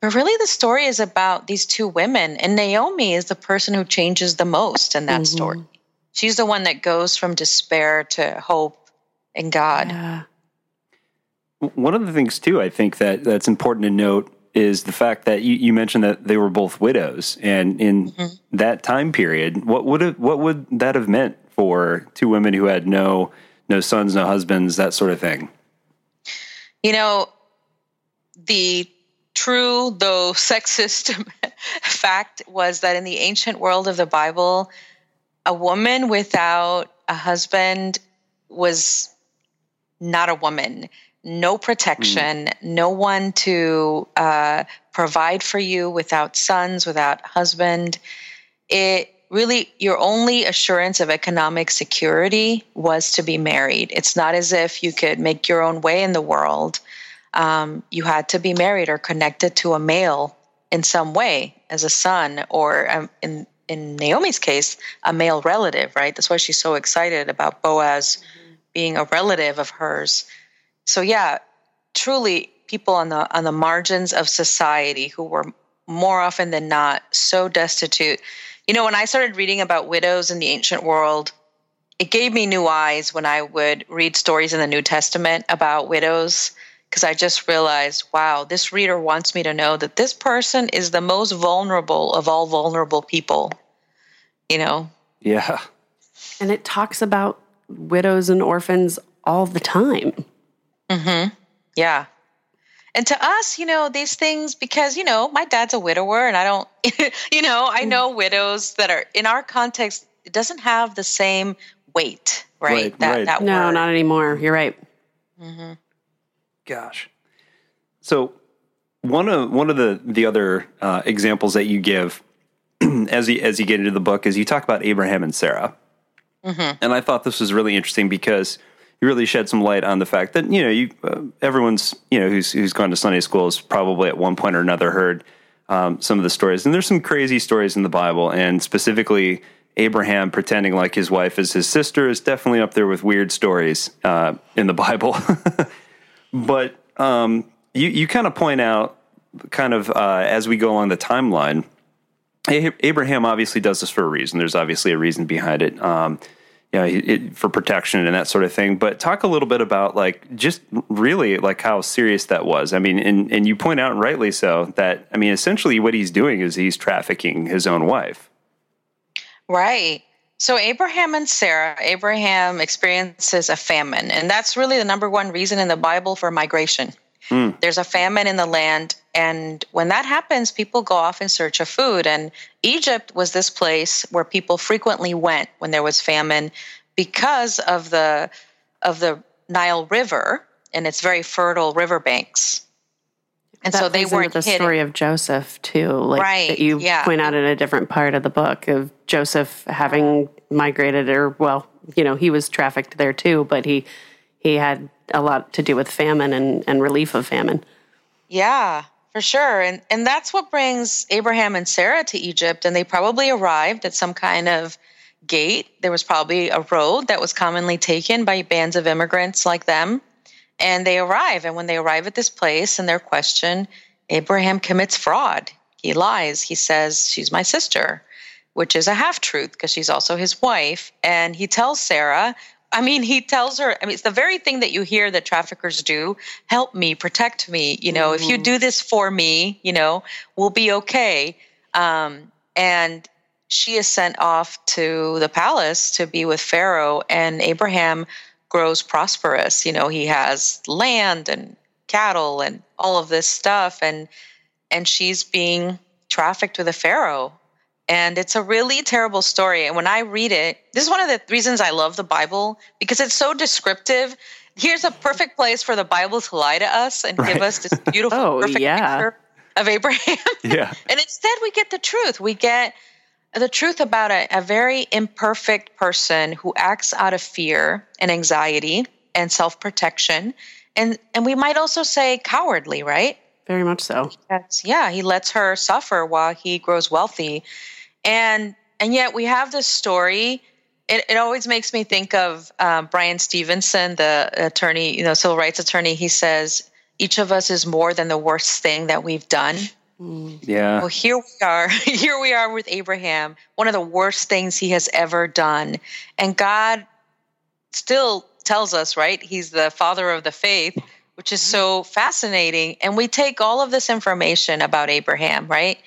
But really the story is about these two women and Naomi is the person who changes the most in that story. Mm-hmm. She's the one that goes from despair to hope in God. Yeah. One of the things too, I think that that's important to note is the fact that you, you mentioned that they were both widows, and in mm-hmm. that time period, what would have, what would that have meant for two women who had no no sons, no husbands, that sort of thing? You know, the true, though sexist fact was that in the ancient world of the Bible, a woman without a husband was not a woman. No protection, no one to uh, provide for you without sons, without husband. It really, your only assurance of economic security was to be married. It's not as if you could make your own way in the world um, you had to be married or connected to a male in some way as a son or um, in in Naomi's case a male relative right? That's why she's so excited about Boaz being a relative of hers. So yeah truly people on the on the margins of society who were more often than not so destitute. You know when I started reading about widows in the ancient world it gave me new eyes when I would read stories in the New Testament about widows because I just realized, wow, this reader wants me to know that this person is the most vulnerable of all vulnerable people. You know? Yeah, And it talks about widows and orphans all the time. Mm hmm. Yeah. And to us, you know, these things, because, you know, my dad's a widower and I don't, you know, I know widows that are in our context, it doesn't have the same weight, right? Right, that, right. that No, word. not anymore. You're right. Gosh. So one of one of the the other uh, examples that you give as you as you get into the book is you talk about Abraham and Sarah, and I thought this was really interesting because you really shed some light on the fact that you know you uh, everyone's you know who's who's gone to Sunday school has probably at one point or another heard um, some of the stories, and there's some crazy stories in the Bible, and specifically. Abraham pretending like his wife is his sister is definitely up there with weird stories uh, in the Bible. but um, you you kind of point out kind of uh, as we go along the timeline abraham obviously does this for a reason. There's obviously a reason behind it um, you know, it, for protection and that sort of thing. But talk a little bit about like just really like how serious that was. I mean and, and you point out rightly so that i mean essentially what he's doing is he's trafficking his own wife. Right. So Abraham and Sarah, Abraham experiences a famine, and that's really the number one reason in the Bible for migration. Hmm. There's a famine in the land, and when that happens, people go off in search of food. And Egypt was this place where people frequently went when there was famine because of the of the Nile River and its very fertile riverbanks. And That so they weren't the hidden. story of Joseph too, like Right, that you yeah. point out in a different part of the book of Joseph having migrated, or well, you know, he was trafficked there too, but he he had a lot to do with famine and, and relief of famine. Yeah, for sure. And and that's what brings Abraham and Sarah to Egypt and they probably arrived at some kind of gate. There was probably a road that was commonly taken by bands of immigrants like them. And they arrive and when they arrive at this place and they're questioned, Abraham commits fraud. He lies. He says she's my sister, which is a half truth because she's also his wife. And he tells Sarah, I mean, he tells her, I mean, it's the very thing that you hear that traffickers do help me, protect me. You know, if you do this for me, you know, we'll be okay. Um, and she is sent off to the palace to be with Pharaoh, and Abraham grows prosperous. You know, he has land and cattle and all of this stuff, and and she's being trafficked with a pharaoh. And it's a really terrible story. And when i read it this is one of the reasons i love the bible because it's so descriptive. Here's a perfect place for the bible to lie to us and give us this beautiful Oh, perfect yeah. picture of abraham. Yeah. And instead we get the truth. We get the truth about a, a very imperfect person who acts out of fear and anxiety and self-protection and and we might also say cowardly right? Very much so. that's yeah he lets her suffer while he grows wealthy. And and yet we have this story. It, it always makes me think of um, bryan stevenson the attorney you know civil rights attorney. He says each of us is more than the worst thing that we've done Mm. Yeah. well, here we are. Here we are with Abraham, one of the worst things he has ever done. And God still tells us, right? He's the father of the faith, which is mm-hmm. so fascinating. And we take all of this information about Abraham, right?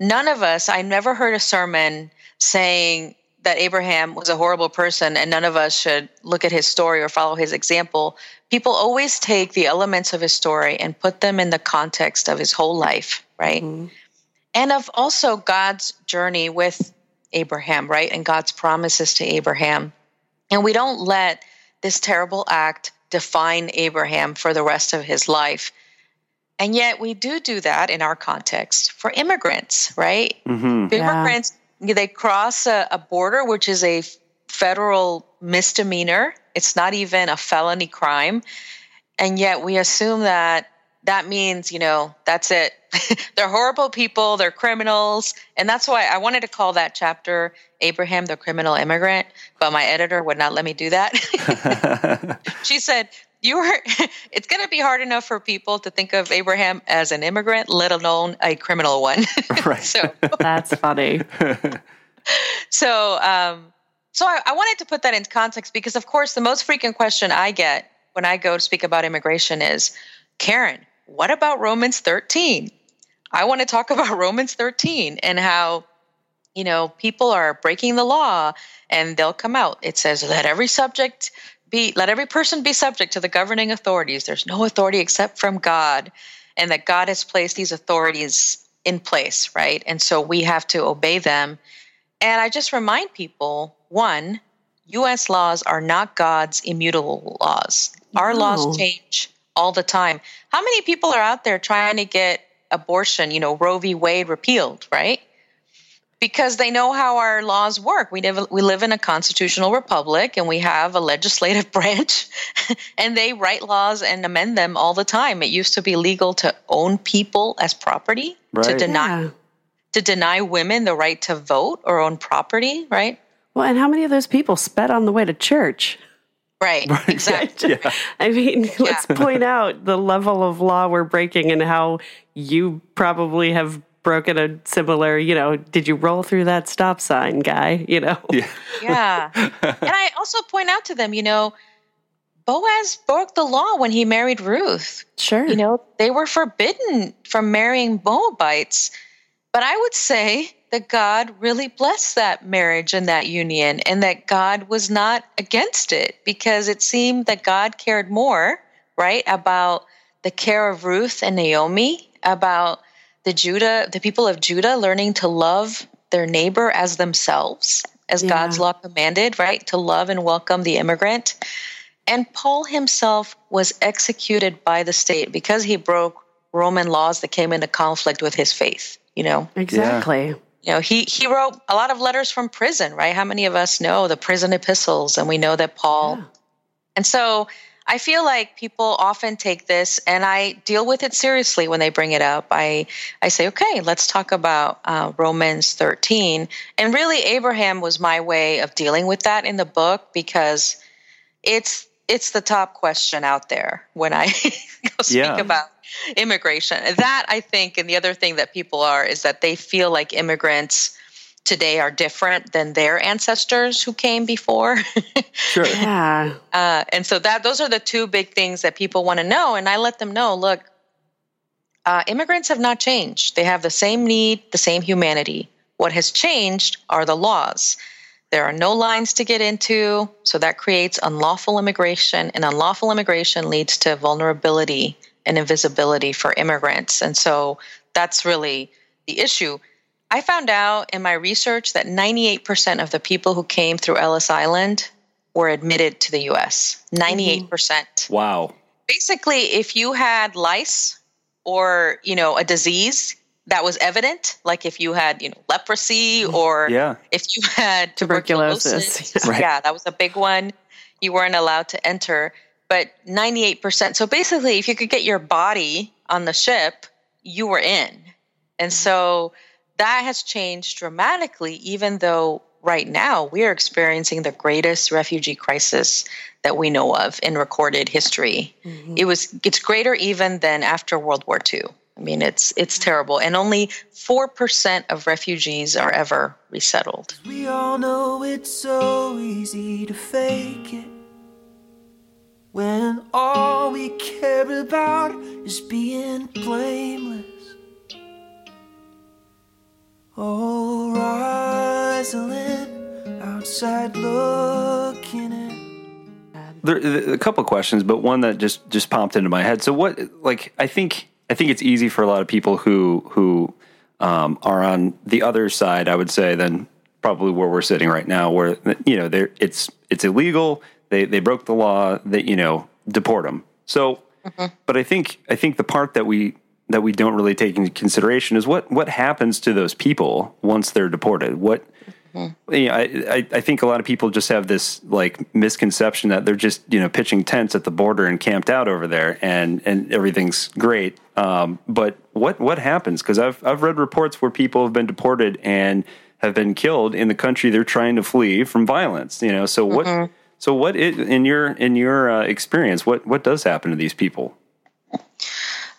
None of us, I never heard a sermon saying that Abraham was a horrible person and none of us should look at his story or follow his example. People always take the elements of his story and put them in the context of his whole life, right? And of also God's journey with Abraham, right? And God's promises to Abraham. And we don't let this terrible act define Abraham for the rest of his life. And yet we do do that in our context for immigrants, right? Mm-hmm. Immigrants, they cross a, a border, which is a federal misdemeanor. It's not even a felony crime. And yet we assume that that means, you know, that's it. they're horrible people, they're criminals. And that's why I wanted to call that chapter Abraham the Criminal Immigrant, but my editor would not let me do that. she said, you were it's going to be hard enough for people to think of Abraham as an immigrant, let alone a criminal one. Right. so That's funny. so um so I, I wanted to put that into context because of course the most frequent question I get when I go to speak about immigration is, Karen, what about Romans 13? I want to talk about Romans 13 and how you know people are breaking the law and they'll come out. It says let every subject be let every person be subject to the governing authorities. There's no authority except from God and that God has placed these authorities in place, right? And so we have to obey them. And I just remind people one, US laws are not God's immutable laws. Our No. laws change all the time. How many people are out there trying to get abortion, you know, Roe v. Wade repealed, right? Because they know how our laws work. We live, we live in a constitutional republic and we have a legislative branch and they write laws and amend them all the time. It used to be legal to own people as property, to deny Yeah. to deny women the right to vote or own property, right? Well, and how many of those people sped on the way to church? Right. Exactly. I mean, let's point out the level of law we're breaking and how you probably have broken a similar, you know, did you roll through that stop sign, guy? You know? Yeah. Yeah. and I also point out to them, you know, Boaz broke the law when he married Ruth. Sure. You know, they were forbidden from marrying Moabites. But I would say that God really blessed that marriage and that union, and that God was not against it because it seemed that God cared more, right, about the care of Ruth and Naomi, about the Judah, the people of Judah learning to love their neighbor as themselves, as Yeah. God's law commanded, right, to love and welcome the immigrant. And Paul himself was executed by the state because he broke Roman laws that came into conflict with his faith. You know, exactly. You know, he he wrote a lot of letters from prison, right? How many of us know the prison epistles, and we know that Paul. And so I feel like people often take this, and I deal with it seriously when they bring it up. I I say, okay, let's talk about uh, Romans thirteen, and really Abraham was my way of dealing with that in the book because it's it's the top question out there when I go speak Yeah. about immigration. That I think, and the other thing that people are is that they feel like immigrants today are different than their ancestors who came before. Sure. Yeah. uh, and so that those are the two big things that people want to know. And I let them know, look, uh, immigrants have not changed. They have the same need, the same humanity. What has changed are the laws. There are no lines to get into, so that creates unlawful immigration, and unlawful immigration leads to vulnerability and invisibility for immigrants. And so that's really the issue. I found out in my research that 98% of the people who came through Ellis Island were admitted to the US. 98% Wow. basically if you had lice or you know a disease that was evident, like if you had, you know, leprosy mm-hmm. or Yeah. if you had Tuberculosis. tuberculosis. Right. Yeah, that was a big one. You weren't allowed to enter. But 98%. So basically, if you could get your body on the ship, you were in. And mm-hmm. so that has changed dramatically, even though right now we are experiencing the greatest refugee crisis that we know of in recorded history. Mm-hmm. It was it's greater even than after World War II. I mean, it's it's terrible, and only four percent of refugees are ever resettled. We all know it's so easy to fake it when all we care about is being blameless. Oh, Rosalyn, outside looking in. There, there- a couple of questions, but one that just just popped into my head. So what? Like, I think I think it's easy for a lot of people who who um, are on the other side. I would say than probably where we're sitting right now, where you know they're it's it's illegal. They they broke the law. That you know deport them. So, but I think I think the part that we that we don't really take into consideration is what what happens to those people once they're deported. What yeah, I, I, I think a lot of people just have this like misconception that they're just you know pitching tents at the border and camped out over there and and everything's great. Um, but what what happens? Because I've I've read reports where people have been deported and have been killed in the country they're trying to flee from violence. You know, so what so what it, in your in your uh, experience what what does happen to these people?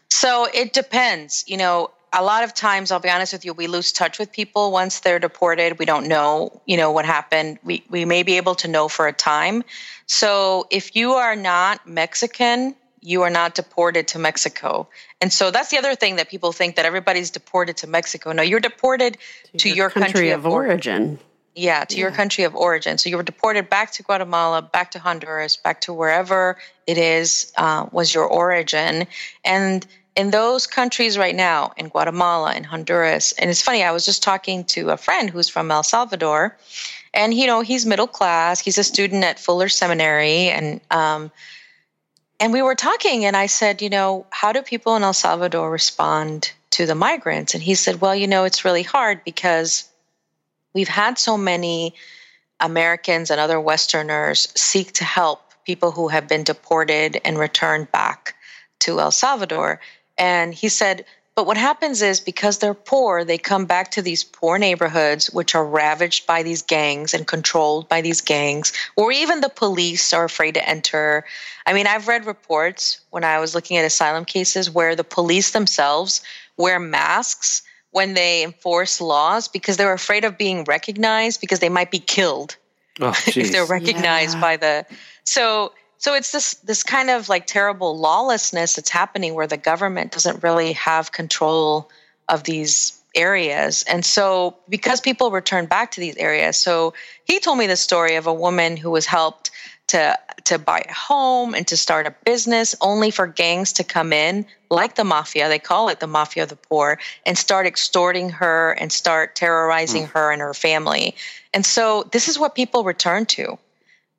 So it depends. You know, a lot of times, I'll be honest with you, we lose touch with people once they're deported. We don't know, you know, what happened. We we may be able to know for a time. So if you are not Mexican, you are not deported to Mexico. And so that's the other thing that people think that everybody's deported to Mexico. No, you're deported to, your, country, of origin. yeah, to your country of origin. So you were deported back to Guatemala, back to Honduras, back to wherever it is uh, was your origin. And in those countries right now, in Guatemala, in Honduras, and it's funny, I was just talking to a friend who's from El Salvador, and you know he's middle class. He's a student at Fuller Seminary, and um, and we were talking, and I said, you know, how do people in El Salvador respond to the migrants? And he said, well, you know, it's really hard because we've had so many Americans and other Westerners seek to help people who have been deported and returned back to El Salvador. And he said, but what happens is because they're poor, they come back to these poor neighborhoods, which are ravaged by these gangs and controlled by these gangs, or even the police are afraid to enter. I mean, I've read reports when I was looking at asylum cases where the police themselves wear masks when they enforce laws because they're afraid of being recognized because they might be killed Oh, if they're recognized Yeah. by the so so it's this this kind of like terrible lawlessness that's happening where the government doesn't really have control of these areas. And so because people return back to these areas so he told me the story of a woman who was helped to to buy a home and to start a business only for gangs to come in like the mafia they call it the mafia of the poor and start extorting her and start terrorizing hmm. her and her family. And so this is what people return to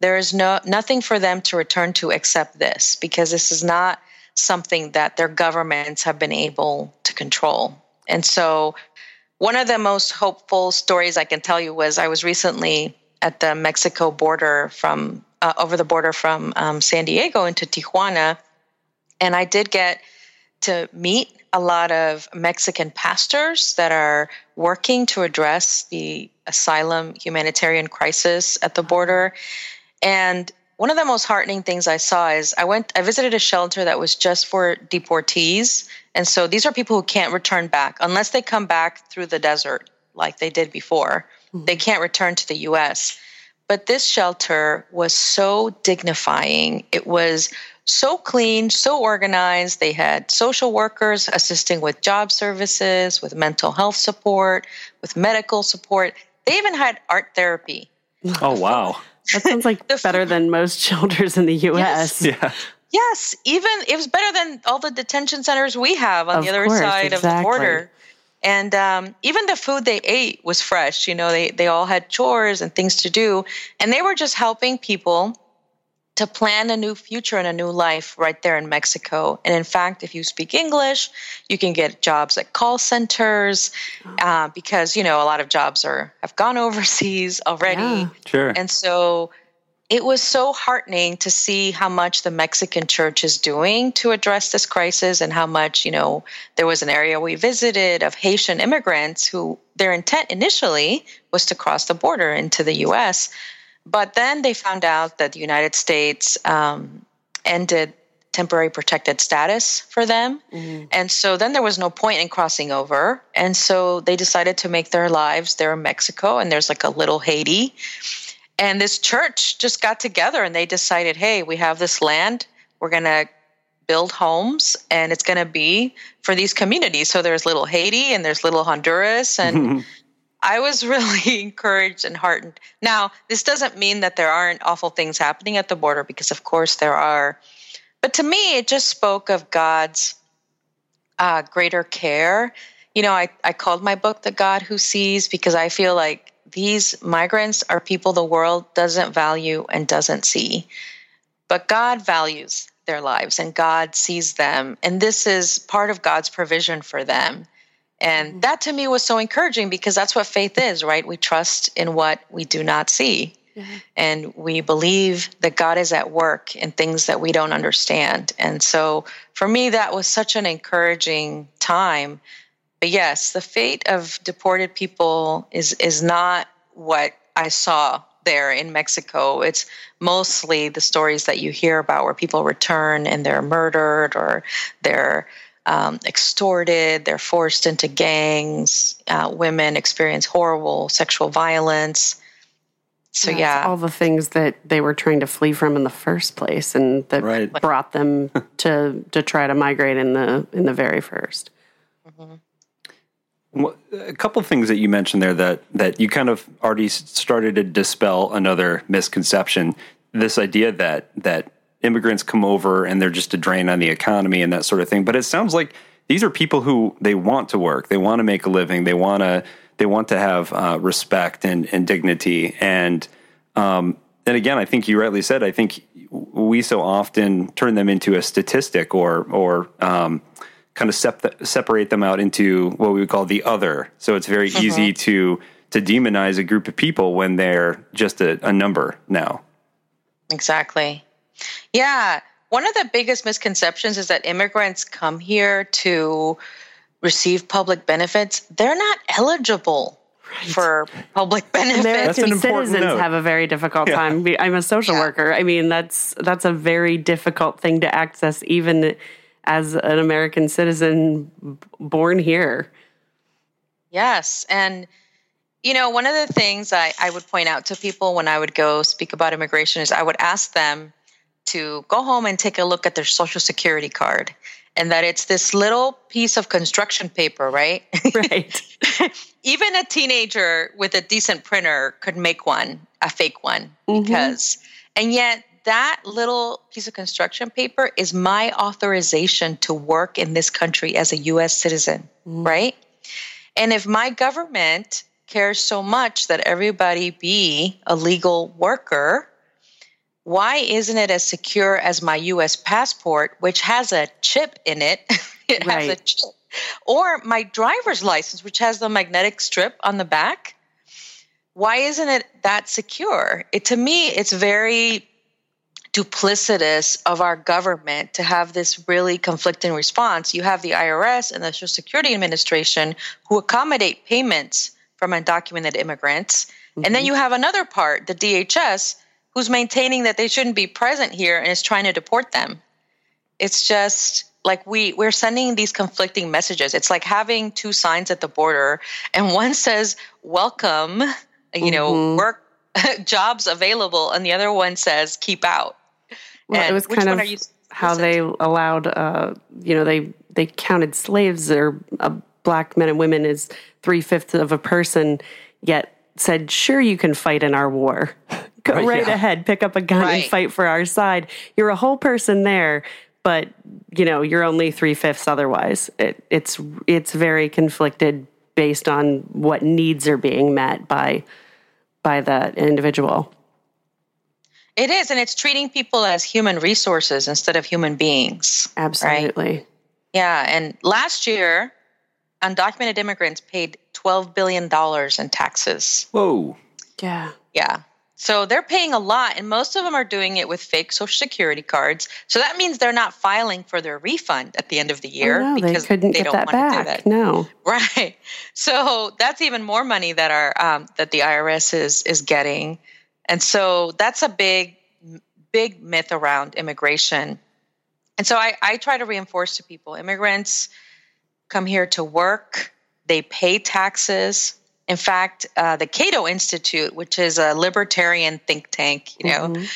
there is no nothing for them to return to except this because this is not something that their governments have been able to control and so one of the most hopeful stories i can tell you was i was recently at the mexico border from uh, over the border from um, san diego into tijuana and i did get to meet a lot of Mexican pastors that are working to address the asylum humanitarian crisis at the border. And one of the most heartening things I saw is I went, I visited a shelter that was just for deportees. And so these are people who can't return back unless they come back through the desert like they did before. Hmm. They can't return to the US. But this shelter was so dignifying. It was so clean, so organized. They had social workers assisting with job services, with mental health support, with medical support. They even had art therapy. Oh wow. That sounds like The better than most shelters in the U.S. Yeah. Yes, even it was better than all the detention centers we have on Of the other course, side of the border. And um, even the food they ate was fresh. You know, they they all had chores and things to do, and they were just helping people to plan a new future and a new life right there in Mexico. And in fact, if you speak English, you can get jobs at call centers uh, because you know a lot of jobs are have gone overseas already. Yeah. Sure. And so it was so heartening to see how much the Mexican church is doing to address this crisis and how much, you know, there was an area we visited of Haitian immigrants who their intent initially was to cross the border into the US. But then they found out that the United States um, ended temporary protected status for them. And so then there was no point in crossing over. And so they decided to make their lives there in Mexico. And there's like a little Haiti. And this church just got together and they decided, hey, we have this land. We're going to build homes and it's going to be for these communities. So there's little Haiti and there's little Honduras. And I was really encouraged and heartened. Now, this doesn't mean that there aren't awful things happening at the border because, of course, there are. But to me, it just spoke of God's uh, greater care. You know, I, I called my book The God Who Sees because I feel like these migrants are people the world doesn't value and doesn't see. But God values their lives and God sees them. And this is part of God's provision for them. And mm-hmm. that to me was so encouraging because that's what faith is, right? We trust in what we do not see. Mm-hmm. And we believe that God is at work in things that we don't understand. And so for me, that was such an encouraging time. But yes, the fate of deported people is, is not what I saw there in Mexico. It's mostly the stories that you hear about where people return and they're murdered or they're um, extorted, they're forced into gangs, uh, women experience horrible sexual violence. So, That's yeah. all the things that they were trying to flee from in the first place, and that Right. brought them to to try to migrate in the in the very first. Well, A couple of things that you mentioned there that that you kind of already started to dispel another misconception. This idea that that immigrants come over and they're just a drain on the economy and that sort of thing. But it sounds like these are people who they want to work, they want to make a living, they want to they want to have uh, respect and, and dignity. And um, and again, I think you rightly said. I think we so often turn them into a statistic or or um, kind of sep- separate them out into what we would call the other. So it's very easy to to demonize a group of people when they're just a, a number now. Exactly. Yeah. One of the biggest misconceptions is that immigrants come here to receive public benefits. They're not eligible for public benefits. That's an American citizens note. have a very difficult time. I'm a social Yeah. worker. I mean, that's that's a very difficult thing to access, even as an American citizen born here. Yes. And, you know, one of the things I, I would point out to people when I would go speak about immigration is I would ask them to go home and take a look at their social security card. And that it's this little piece of construction paper, right? Right. Even a teenager with a decent printer could make one, a fake one, mm-hmm. because, and yet that little piece of construction paper is my authorization to work in this country as a US citizen, mm. right? And if my government cares so much that everybody be a legal worker, why isn't it as secure as my US passport, which has a chip in it? it has a chip. Or my driver's license, which has the magnetic strip on the back? Why isn't it that secure? It to me, it's very duplicitous of our government to have this really conflicting response. You have the IRS and the Social Security Administration who accommodate payments from undocumented immigrants. And then mm-hmm. you have another part, the DHS, who's maintaining that they shouldn't be present here and is trying to deport them. It's just like we we're sending these conflicting messages. It's like having two signs at the border and one says welcome, you know, work jobs available and the other one says keep out. Well, it was kind of you how they to? allowed, uh, you know, they they counted slaves or uh, black men and women as three fifths of a person, yet said, "Sure, you can fight in our war. Go Right, right yeah. ahead, pick up a gun and fight for our side. You're a whole person there." But you know you're only three fifths otherwise. It, it's it's very conflicted based on what needs are being met by by that individual. It is, and it's treating people as human resources instead of human beings. Absolutely. Right? Yeah, and last year, undocumented immigrants paid $12 billion in taxes. Whoa. Yeah. Yeah. So they're paying a lot, and most of them are doing it with fake social security cards. So that means they're not filing for their refund at the end of the year Oh, no, because they couldn't they get don't that want to do back. that. No. Right. So that's even more money that our um, that the IRS is is getting, and so that's a big big myth around immigration. And so I, I try to reinforce to people: immigrants come here to work, they pay taxes. In fact, uh, the Cato Institute, which is a libertarian think tank, you know, Mhm.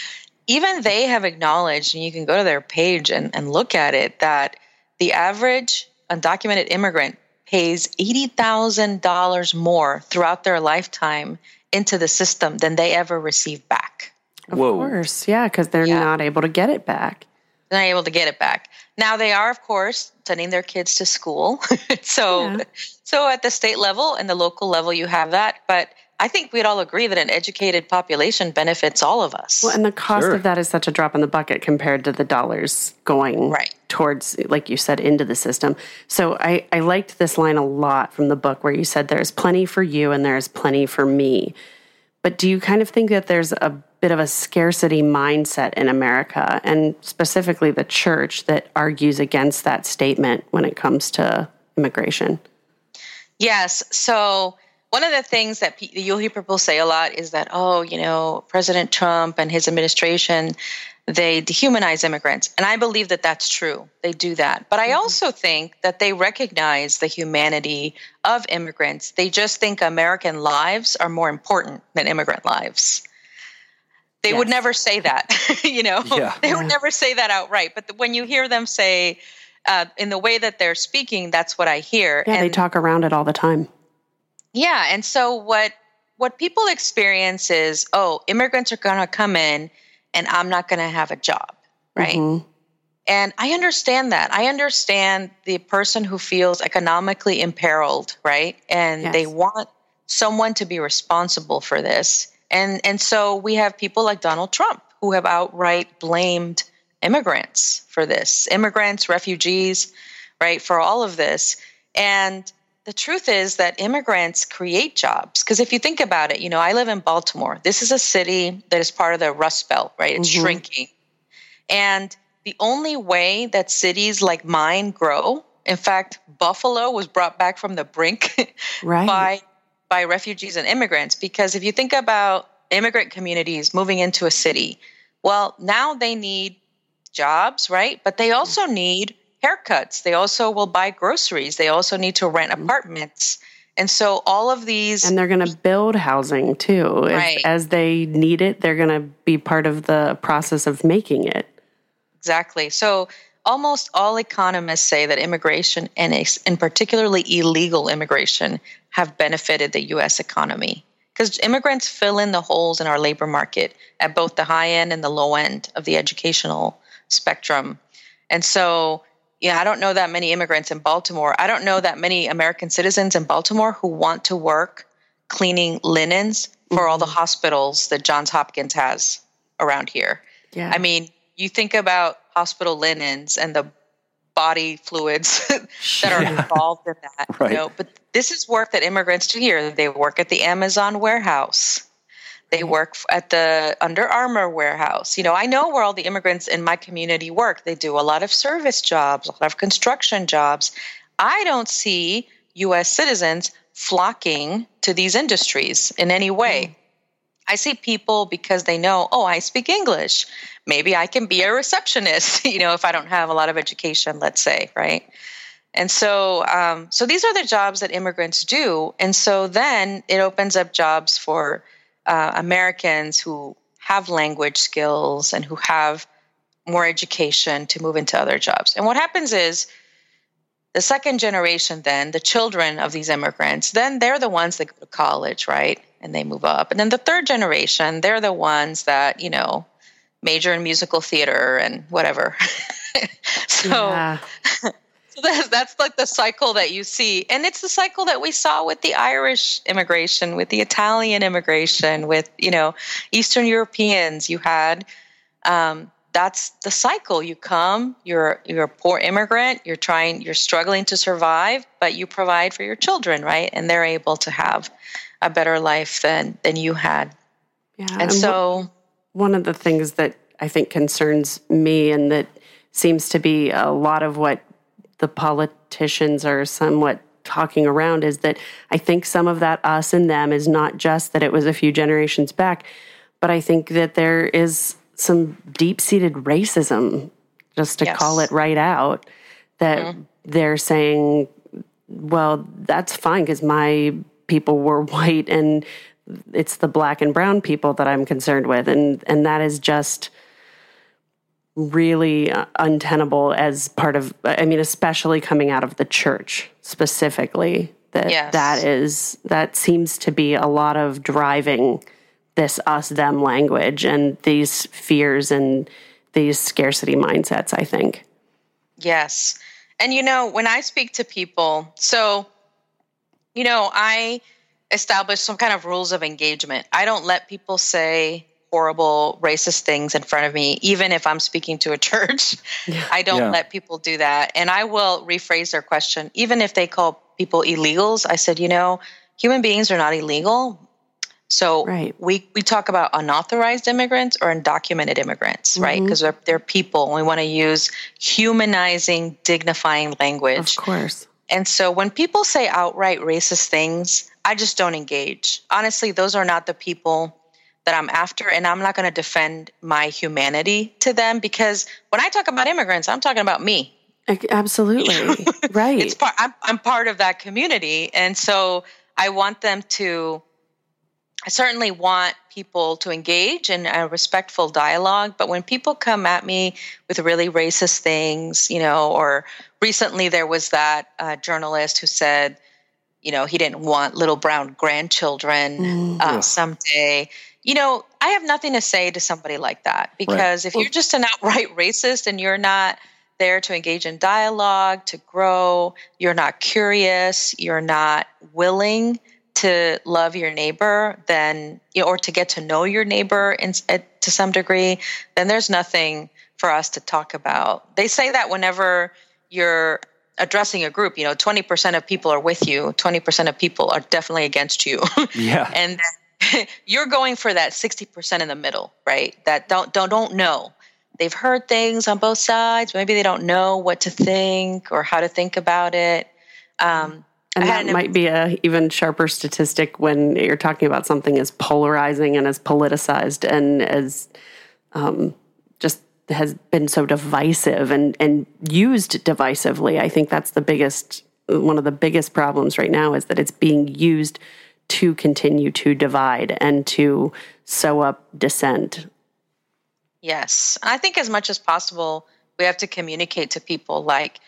even they have acknowledged, and you can go to their page and, and look at it, that the average undocumented immigrant pays $80,000 more throughout their lifetime into the system than they ever receive back. Of Whoa. course. Yeah, because they're Yeah. not able to get it back. They're not able to get it back. Now they are, of course, sending their kids to school. so, Yeah. so at the state level and the local level, you have that. But I think we'd all agree that an educated population benefits all of us. Well, and the cost Sure. of that is such a drop in the bucket compared to the dollars going Right. towards, like you said, into the system. So I, I liked this line a lot from the book where you said there's plenty for you and there's plenty for me. But do you kind of think that there's a bit of a scarcity mindset in America and specifically the church that argues against that statement when it comes to immigration? Yes. So one of the things that you'll hear people say a lot is that, oh, you know, President Trump and his administration, they dehumanize immigrants. And I believe that that's true. They do that. But I mm-hmm. also think that they recognize the humanity of immigrants. They just think American lives are more important than immigrant lives. They would never say that, you know, Yeah. they would never say that outright. But the, when you hear them say, uh, in the way that they're speaking, that's what I hear. Yeah, they talk around it all the time. yeah, and so what what people experience is, oh, immigrants are going to come in and I'm not going to have a job, right? Mhm. And I understand that. I understand the person who feels economically imperiled, right? And they want someone to be responsible for this. And and so we have people like Donald Trump who have outright blamed immigrants for this. Immigrants, refugees, right, for all of this. And the truth is that immigrants create jobs because if you think about it, you know, I live in Baltimore. This is a city that is part of the Rust Belt, right? It's Mhm. shrinking. And the only way that cities like mine grow, in fact, Buffalo was brought back from the brink Right. by by refugees and immigrants because if you think about immigrant communities moving into a city, well, now they need jobs, right? But they also mm-hmm. need haircuts. They also will buy groceries. They also need to rent mm-hmm. apartments. And so all of these And they're going to build housing too. If- as they need it, they're going to be part of the process of making it. Exactly. So almost all economists say that immigration and and particularly illegal immigration have benefited the US economy because immigrants fill in the holes in our labor market at both the high end and the low end of the educational spectrum. And so yeah, I don't know that many immigrants in Baltimore. I don't know that many American citizens in Baltimore who want to work cleaning linens for all the mm-hmm. hospitals that Johns Hopkins has around here. Yeah. I mean, you think about hospital linens and the body fluids that are involved in that. Right. You know, but this is work that immigrants do here. They work at the Amazon warehouse. They mm-hmm. work at the Under Armour warehouse. You know, I know where all the immigrants in my community work. They do a lot of service jobs, a lot of construction jobs. I don't see US citizens flocking to these industries in any way. Mm. I see people because they know, oh, I speak English. Maybe I can be a receptionist, you know, if I don't have a lot of education, let's say, right? And so, um, so these are the jobs that immigrants do. And so then it opens up jobs for uh, Americans who have language skills and who have more education to move into other jobs. And what happens is the second generation, then the children of these immigrants, then they're the ones that go to college, right? And they move up. And then the third generation, they're the ones that, you know, major in musical theater and whatever. so, yeah. so that's that's like the cycle that you see, and it's the cycle that we saw with the Irish immigration, with the Italian immigration, with you know Eastern Europeans. You had um, that's the cycle. You come, you're you're a poor immigrant, you're trying, you're struggling to survive, but you provide for your children, right? And they're able to have a better life than than you had. Yeah, And and so, one of the things that I think concerns me and that seems to be a lot of what the politicians are somewhat talking around is that I think some of that us and them is not just that it was a few generations back, but I think that there is some deep seated racism, just to Yes. call it right out, that mm-hmm. they're saying, well, that's fine because my people were white and it's the black and brown people that I'm concerned with. And, and that is just really uh, untenable as part of, I mean, especially coming out of the church specifically. That Yes. that is that seems to be a lot of driving this us them language and these fears and these scarcity mindsets. I think. Yes. And you know, when I speak to people, so, you know, I establish some kind of rules of engagement. I don't let people say horrible racist things in front of me, even if I'm speaking to a church. I don't Yeah. let people do that. And I will rephrase their question, even if they call people illegals. I said, you know, human beings are not illegal. So Right. we, we talk about unauthorized immigrants or undocumented immigrants, right? Mm-hmm. Because they're, they're people. And we want to use humanizing, dignifying language. Of course. And so when people say outright racist things, I just don't engage. Honestly, those are not the people that I'm after. And I'm not going to defend my humanity to them because when I talk about immigrants, I'm talking about me. Absolutely. right. It's part, I'm, I'm part of that community. And so I want them to, I certainly want people to engage in a respectful dialogue. But when people come at me with really racist things, you know, or recently there was that uh, journalist who said, you know, he didn't want little brown grandchildren uh, someday. You know, I have nothing to say to somebody like that because if you're just an outright racist and you're not there to engage in dialogue, to grow, you're not curious, you're not willing to love your neighbor, then you know, or to get to know your neighbor in, at, to some degree, then there's nothing for us to talk about. They say that whenever you're addressing a group, you know, 20% of people are with you, 20% of people are definitely against you. Yeah. and you're going for that 60% in the middle, right? That don't don't don't know. They've heard things on both sides. Maybe they don't know what to think or how to think about it. Um, And that an- might be a even sharper statistic when you're talking about something as polarizing and as politicized and as um, just has been so divisive and, and used divisively. I think that's the biggest, one of the biggest problems right now is that it's being used to continue to divide and to sow up dissent. Yes. I think as much as possible, we have to communicate to people like,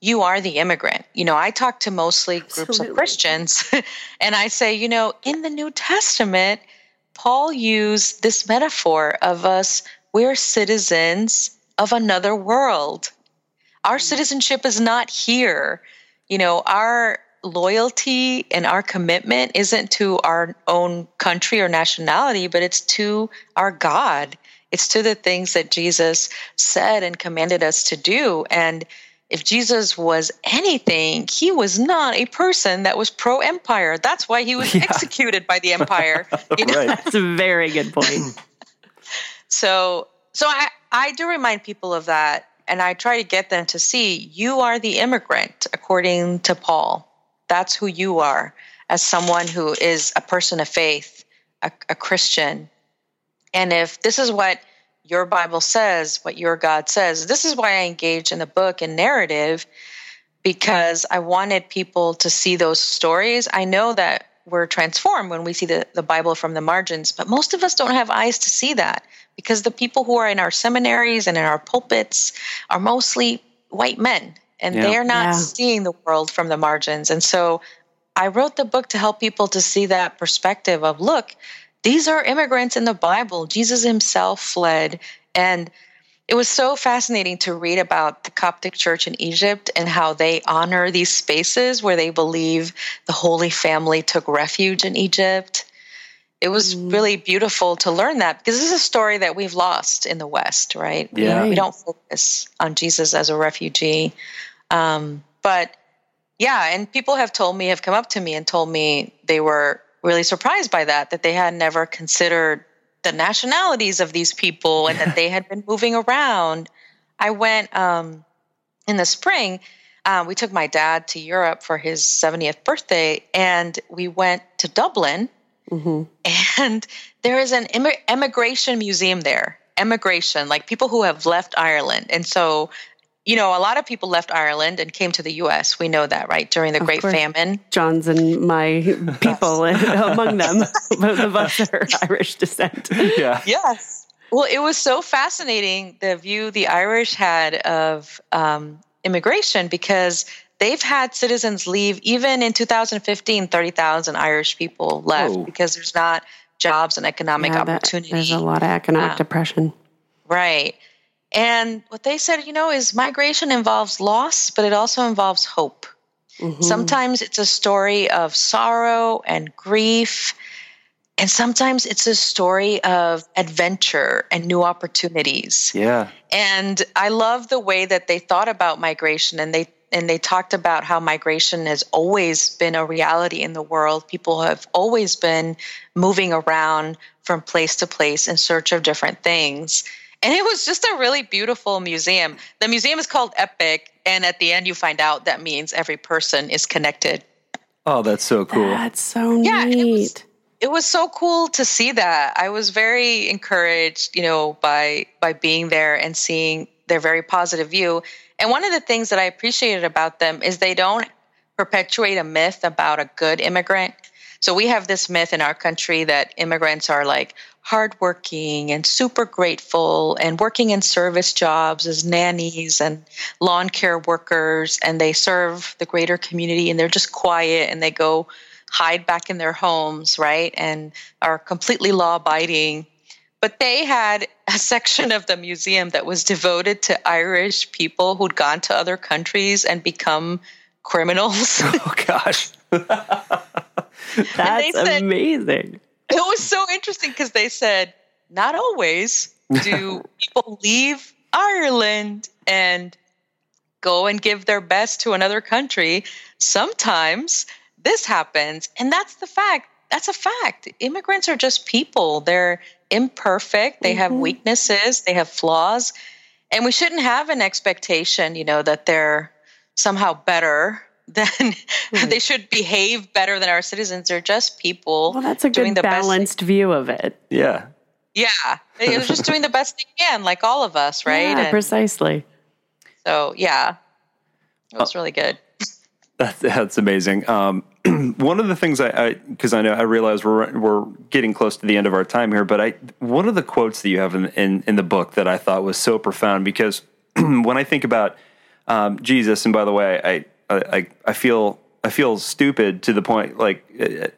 you are the immigrant. You know, I talk to mostly groups Absolutely. of Christians, and I say, you know, in the New Testament, Paul used this metaphor of us, we're citizens of another world. Our mm-hmm. citizenship is not here. You know, our loyalty and our commitment isn't to our own country or nationality, but it's to our God. It's to the things that Jesus said and commanded us to do. And if Jesus was anything, he was not a person that was pro empire. That's why he was executed by the empire. You know? Right. That's a very good point. So, so I, I do remind people of that, and I try to get them to see you are the immigrant, according to Paul. That's who you are, as someone who is a person of faith, a, a Christian. And if this is what your Bible says, what your God says, this is why I engage in the book and narrative, because I wanted people to see those stories. I know that we're transformed when we see the, the Bible from the margins, but most of us don't have eyes to see that because the people who are in our seminaries and in our pulpits are mostly white men and Yeah. they're not Yeah. seeing the world from the margins. And so I wrote the book to help people to see that perspective of look, these are immigrants in the Bible. Jesus himself fled and it was so fascinating to read about the Coptic Church in Egypt and how they honor these spaces where they believe the Holy Family took refuge in Egypt. It was mm. really beautiful to learn that because this is a story that we've lost in the West, right? Yeah. We, we don't focus on Jesus as a refugee. Um, but yeah, and people have told me, have come up to me and told me they were really surprised by that, that they had never considered the nationalities of these people and that they had been moving around. I went um, in the spring. Uh, we took my dad to Europe for his 70th birthday, and we went to Dublin. Mm-hmm. And there is an Im- immigration museum there. Emigration, like people who have left Ireland. And so you know, a lot of people left Ireland and came to the U.S. We know that, right? During the of Great course. Famine. John's and my people among them. Both of us are Irish descent. Yeah. Yes. Well, it was so fascinating the view the Irish had of um, immigration because they've had citizens leave. Even in 2015, 30,000 Irish people left Whoa. because there's not jobs and economic yeah, opportunity. there's a lot of economic uh, depression. Right. And what they said, you know, is migration involves loss, but it also involves hope. Mm-hmm. Sometimes it's a story of sorrow and grief. And sometimes it's a story of adventure and new opportunities. Yeah. And I love the way that they thought about migration and they and they talked about how migration has always been a reality in the world. People have always been moving around from place to place in search of different things. And it was just a really beautiful museum. The museum is called Epic, and at the end, you find out that means every person is connected. Oh, that's so cool. That's so yeah, neat. It was, it was so cool to see that. I was very encouraged, you know, by by being there and seeing their very positive view. And one of the things that I appreciated about them is they don't perpetuate a myth about a good immigrant. So we have this myth in our country that immigrants are like hardworking and super grateful and working in service jobs as nannies and lawn care workers and they serve the greater community and they're just quiet and they go hide back in their homes, right? And are completely law abiding. But they had a section of the museum that was devoted to Irish people who'd gone to other countries and become criminals. Oh gosh. That's said, amazing it was so interesting because they said not always do people leave Ireland and go and give their best to another country. Sometimes this happens, and that's the fact. That's a fact. Immigrants are just people. They're imperfect. They mm-hmm. have weaknesses. They have flaws. And we shouldn't have an expectation, you know, that they're somehow better then mm. they should behave better than our citizens. They're just people. Well, that's a good balanced view of it. Yeah. Yeah. They're just doing the best they can, like all of us, right? Yeah, and precisely. So, yeah, it was really good. That's, that's amazing. Um, one of the things I, because I, I, know I realize we're we're getting close to the end of our time here, but I one of the quotes that you have in in, in the book that I thought was so profound because when I think about um, Jesus, and by the way, I I, I feel I feel stupid to the point like uh,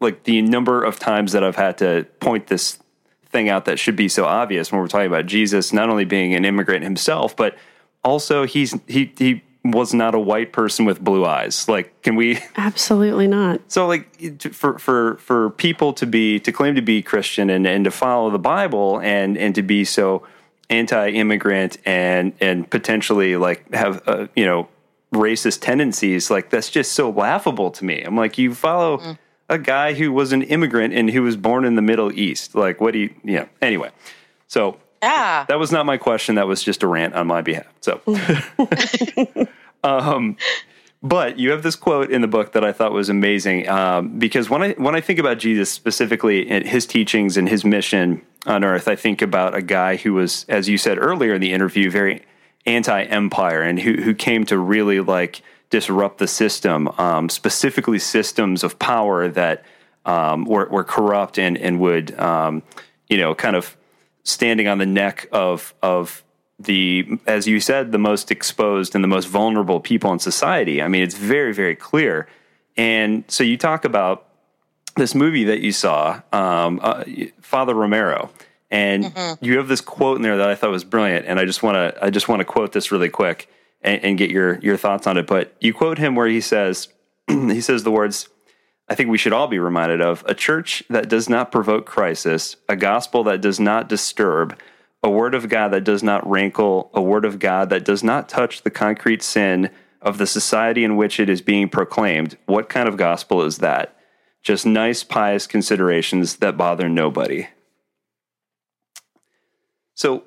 like the number of times that I've had to point this thing out that should be so obvious when we're talking about Jesus not only being an immigrant himself, but also he's he he was not a white person with blue eyes. Like, can we? Absolutely not. So, like, for for for people to be to claim to be Christian and and to follow the Bible and and to be so anti-immigrant and and potentially like have uh, you know racist tendencies, like that's just so laughable to me. I'm like, you follow mm. a guy who was an immigrant and who was born in the Middle East. Like, what do you, yeah. Anyway, so yeah, that was not my question. That was just a rant on my behalf. So, um, but you have this quote in the book that I thought was amazing um, because when I when I think about Jesus specifically and his teachings and his mission on earth, I think about a guy who was, as you said earlier in the interview, very anti-empire and who who came to really like disrupt the system, um, specifically systems of power that um, were, were corrupt and and would um, you know kind of standing on the neck of of the as you said the most exposed and the most vulnerable people in society. I mean, it's very very clear. And so you talk about this movie that you saw, um, uh, Father Romero And mm-hmm. you have this quote in there that I thought was brilliant, and I just want to I just want to quote this really quick and, and get your your thoughts on it. But you quote him where he says he says the words. I think we should all be reminded of a church that does not provoke crisis, a gospel that does not disturb, a word of God that does not rankle, a word of God that does not touch the concrete sin of the society in which it is being proclaimed. What kind of gospel is that? Just nice, pious considerations that bother nobody. So,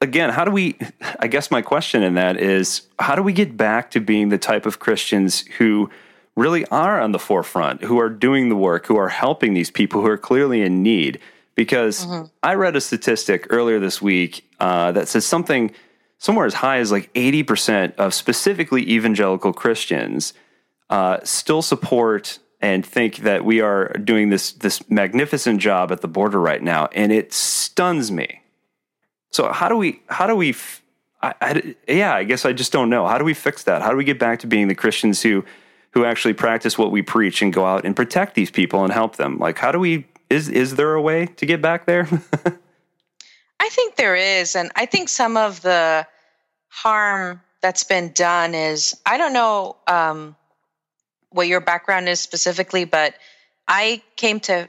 again, how do we? I guess my question in that is how do we get back to being the type of Christians who really are on the forefront, who are doing the work, who are helping these people who are clearly in need? Because mm-hmm. I read a statistic earlier this week uh, that says something somewhere as high as like 80% of specifically evangelical Christians uh, still support and think that we are doing this this magnificent job at the border right now, and it stuns me. So how do we how do we yeah, I guess I just don't know. How do we fix that? How do we get back to being the Christians who who actually practice what we preach and go out and protect these people and help them? Like how do we is is there a way to get back there? I think there is and I think some of the harm that's been done is I don't know um, what your background is specifically, but I came to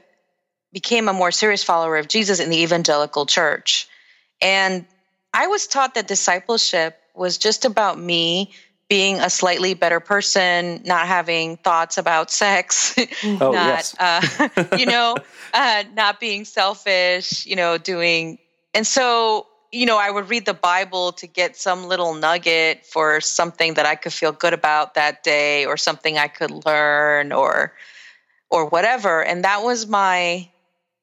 became a more serious follower of Jesus in the evangelical church. And I was taught that discipleship was just about me being a slightly better person, not having thoughts about sex, oh, not, uh, you know, uh, not being selfish, you know, doing. And so, you know, I would read the Bible to get some little nugget for something that I could feel good about that day or something I could learn or, or whatever. And that was my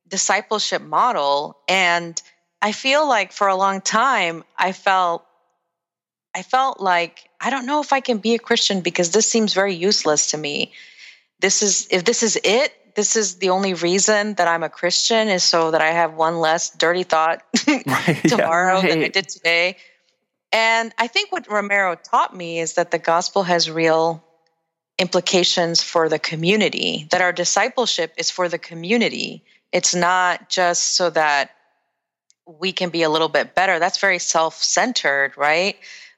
discipleship model. And, I feel like for a long time I felt I felt like I don't know if I can be a Christian because this seems very useless to me. This is if this is it, this is the only reason that I'm a Christian is so that I have one less dirty thought right, tomorrow yeah, right. than I did today. And I think what Romero taught me is that the gospel has real implications for the community, that our discipleship is for the community. It's not just so that we can be a little bit better. That's very self centered, right?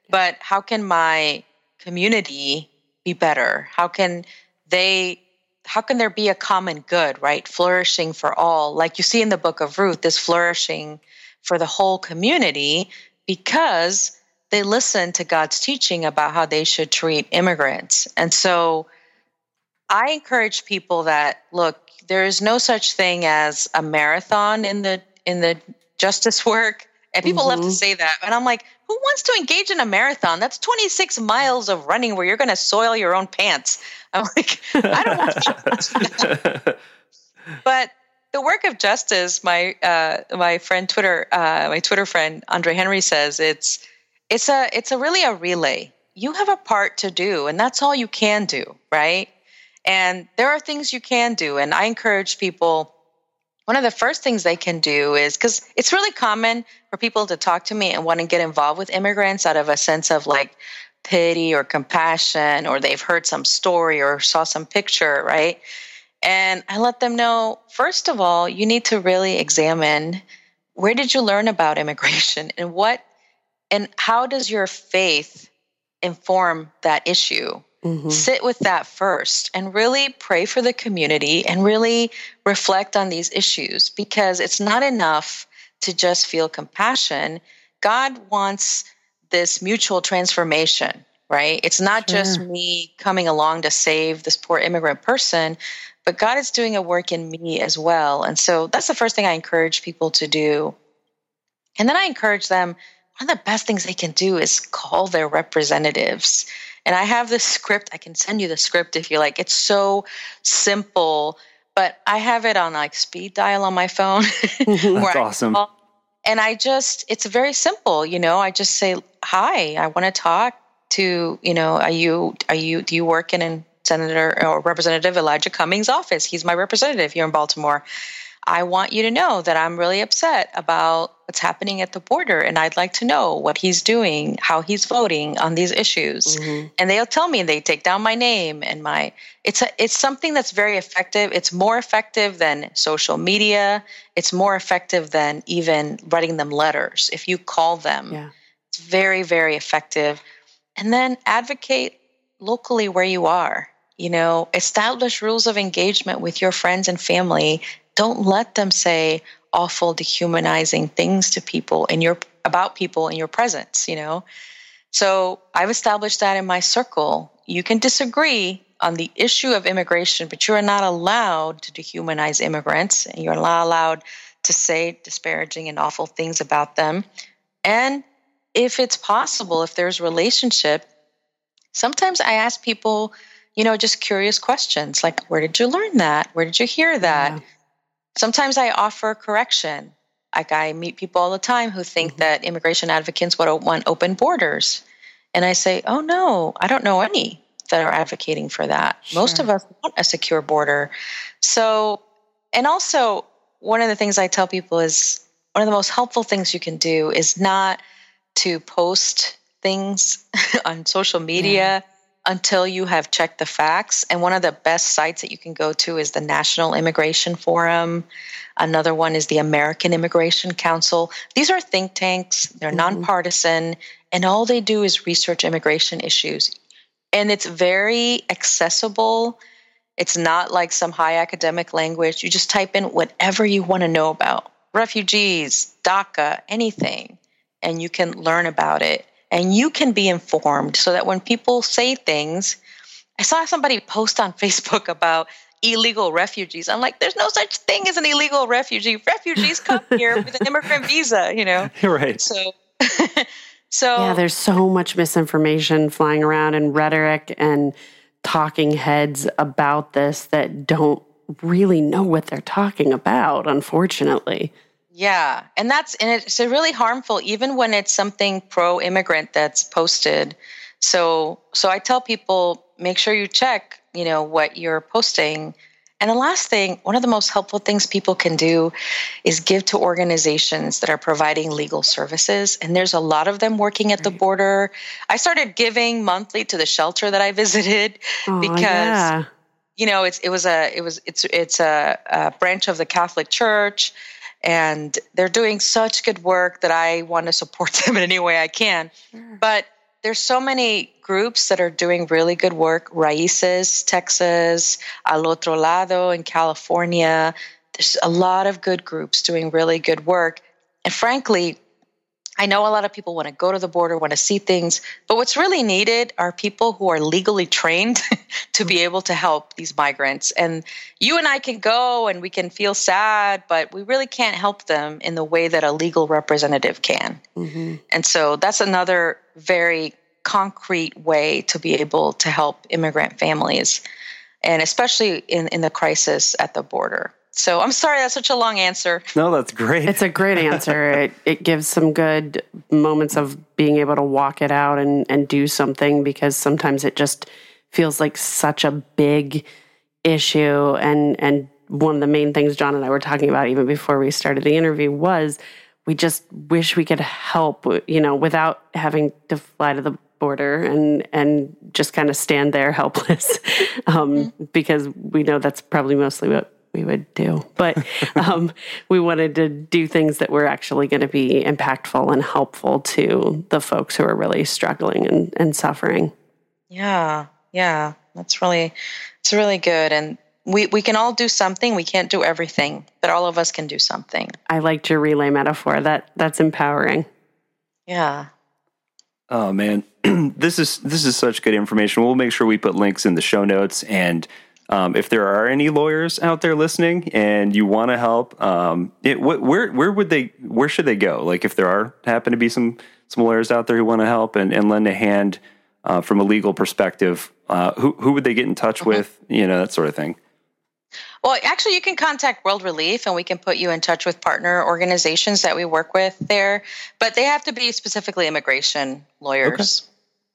But how can my community be better? How can they? How can there be a common good, right? Flourishing for all. Like you see in the book of Ruth, this flourishing for the whole community because they listen to God's teaching about how they should treat immigrants. And so I encourage people that look, there is no such thing as a marathon in the in the justice work. And people mm-hmm. love to mm-hmm. say that. And I'm like, who wants to engage in a marathon? That's 26 miles of running where you're going to soil your own pants. I'm like, I don't want to. but the work of justice, my uh, my friend Twitter, uh, my Twitter friend Andre Henry says it's it's a it's a really a relay. You have a part to do, and that's all you can do, right? And there are things you can do, and I encourage people one of the first things they can do is because it's really common for people to talk to me and want to get involved with immigrants out of a sense of like pity or compassion, or they've heard some story or saw some picture, right? And I let them know, first of all, you need to really examine where did you learn about immigration and what and how does your faith inform that issue? Mm-hmm. Sit with that first and really pray for the community and really reflect on these issues because it's not enough to just feel compassion. God wants this mutual transformation, right? It's not sure. just me coming along to save this poor immigrant person, but God is doing a work in me as well. And so that's the first thing I encourage people to do. And then I encourage them one of the best things they can do is call their representatives and I have this script. I can send you the script if you like. It's so simple, but I have it on like speed dial on my phone. That's awesome. And I just, it's very simple. You know, I just say, hi, I want to talk to, you know, are you, are you, do you work in, in Senator or Representative Elijah Cummings' office? He's my representative here in Baltimore. I want you to know that I'm really upset about what's happening at the border and I'd like to know what he's doing, how he's voting on these issues. Mm-hmm. And they'll tell me they take down my name and my it's a, it's something that's very effective. It's more effective than social media. It's more effective than even writing them letters. If you call them, yeah. it's very very effective. And then advocate locally where you are. You know, establish rules of engagement with your friends and family don't let them say awful, dehumanizing things to people in your about people in your presence, you know. So I've established that in my circle. You can disagree on the issue of immigration, but you are not allowed to dehumanize immigrants, and you're not allowed to say disparaging and awful things about them. And if it's possible, if there's relationship, sometimes I ask people, you know, just curious questions like, where did you learn that? Where did you hear that? Yeah. Sometimes I offer correction. Like I meet people all the time who think mm-hmm. that immigration advocates want open borders. And I say, oh no, I don't know any that are advocating for that. Sure. Most of us want a secure border. So, and also, one of the things I tell people is one of the most helpful things you can do is not to post things on social media. Yeah until you have checked the facts. And one of the best sites that you can go to is the National Immigration Forum. Another one is the American Immigration Council. These are think tanks, they're mm-hmm. nonpartisan, and all they do is research immigration issues. And it's very accessible. It's not like some high academic language. You just type in whatever you want to know about refugees, DACA, anything, and you can learn about it and you can be informed so that when people say things, I saw somebody post on Facebook about illegal refugees. I'm like, there's no such thing as an illegal refugee. Refugees come here with an immigrant visa, you know. Right. So so Yeah, there's so much misinformation flying around and rhetoric and talking heads about this that don't really know what they're talking about, unfortunately. Yeah, and that's and it's really harmful even when it's something pro immigrant that's posted. So so I tell people make sure you check, you know, what you're posting. And the last thing, one of the most helpful things people can do is give to organizations that are providing legal services. And there's a lot of them working at the border. I started giving monthly to the shelter that I visited oh, because yeah. you know, it's it was a it was it's it's a, a branch of the Catholic Church and they're doing such good work that I want to support them in any way I can. Sure. But there's so many groups that are doing really good work. Raices, Texas, Al Otro Lado in California. There's a lot of good groups doing really good work. And frankly, I know a lot of people want to go to the border, want to see things, but what's really needed are people who are legally trained to be able to help these migrants. And you and I can go and we can feel sad, but we really can't help them in the way that a legal representative can. Mm-hmm. And so that's another very concrete way to be able to help immigrant families, and especially in, in the crisis at the border. So I'm sorry that's such a long answer. No, that's great. It's a great answer. it, it gives some good moments of being able to walk it out and, and do something because sometimes it just feels like such a big issue. And, and one of the main things John and I were talking about even before we started the interview was we just wish we could help, you know, without having to fly to the border and and just kind of stand there helpless um, mm-hmm. because we know that's probably mostly what we would do. But um, we wanted to do things that were actually going to be impactful and helpful to the folks who are really struggling and, and suffering. Yeah, yeah, that's really, it's really good. And we, we can all do something. We can't do everything, but all of us can do something. I liked your relay metaphor. That that's empowering. Yeah. Oh man, this is this is such good information. We'll make sure we put links in the show notes and um, if there are any lawyers out there listening and you want to help, um, it, wh- where where would they where should they go? Like if there are happen to be some some lawyers out there who want to help and, and lend a hand uh, from a legal perspective, uh, who who would they get in touch mm-hmm. with? You know that sort of thing. Well, actually, you can contact World Relief and we can put you in touch with partner organizations that we work with there, but they have to be specifically immigration lawyers.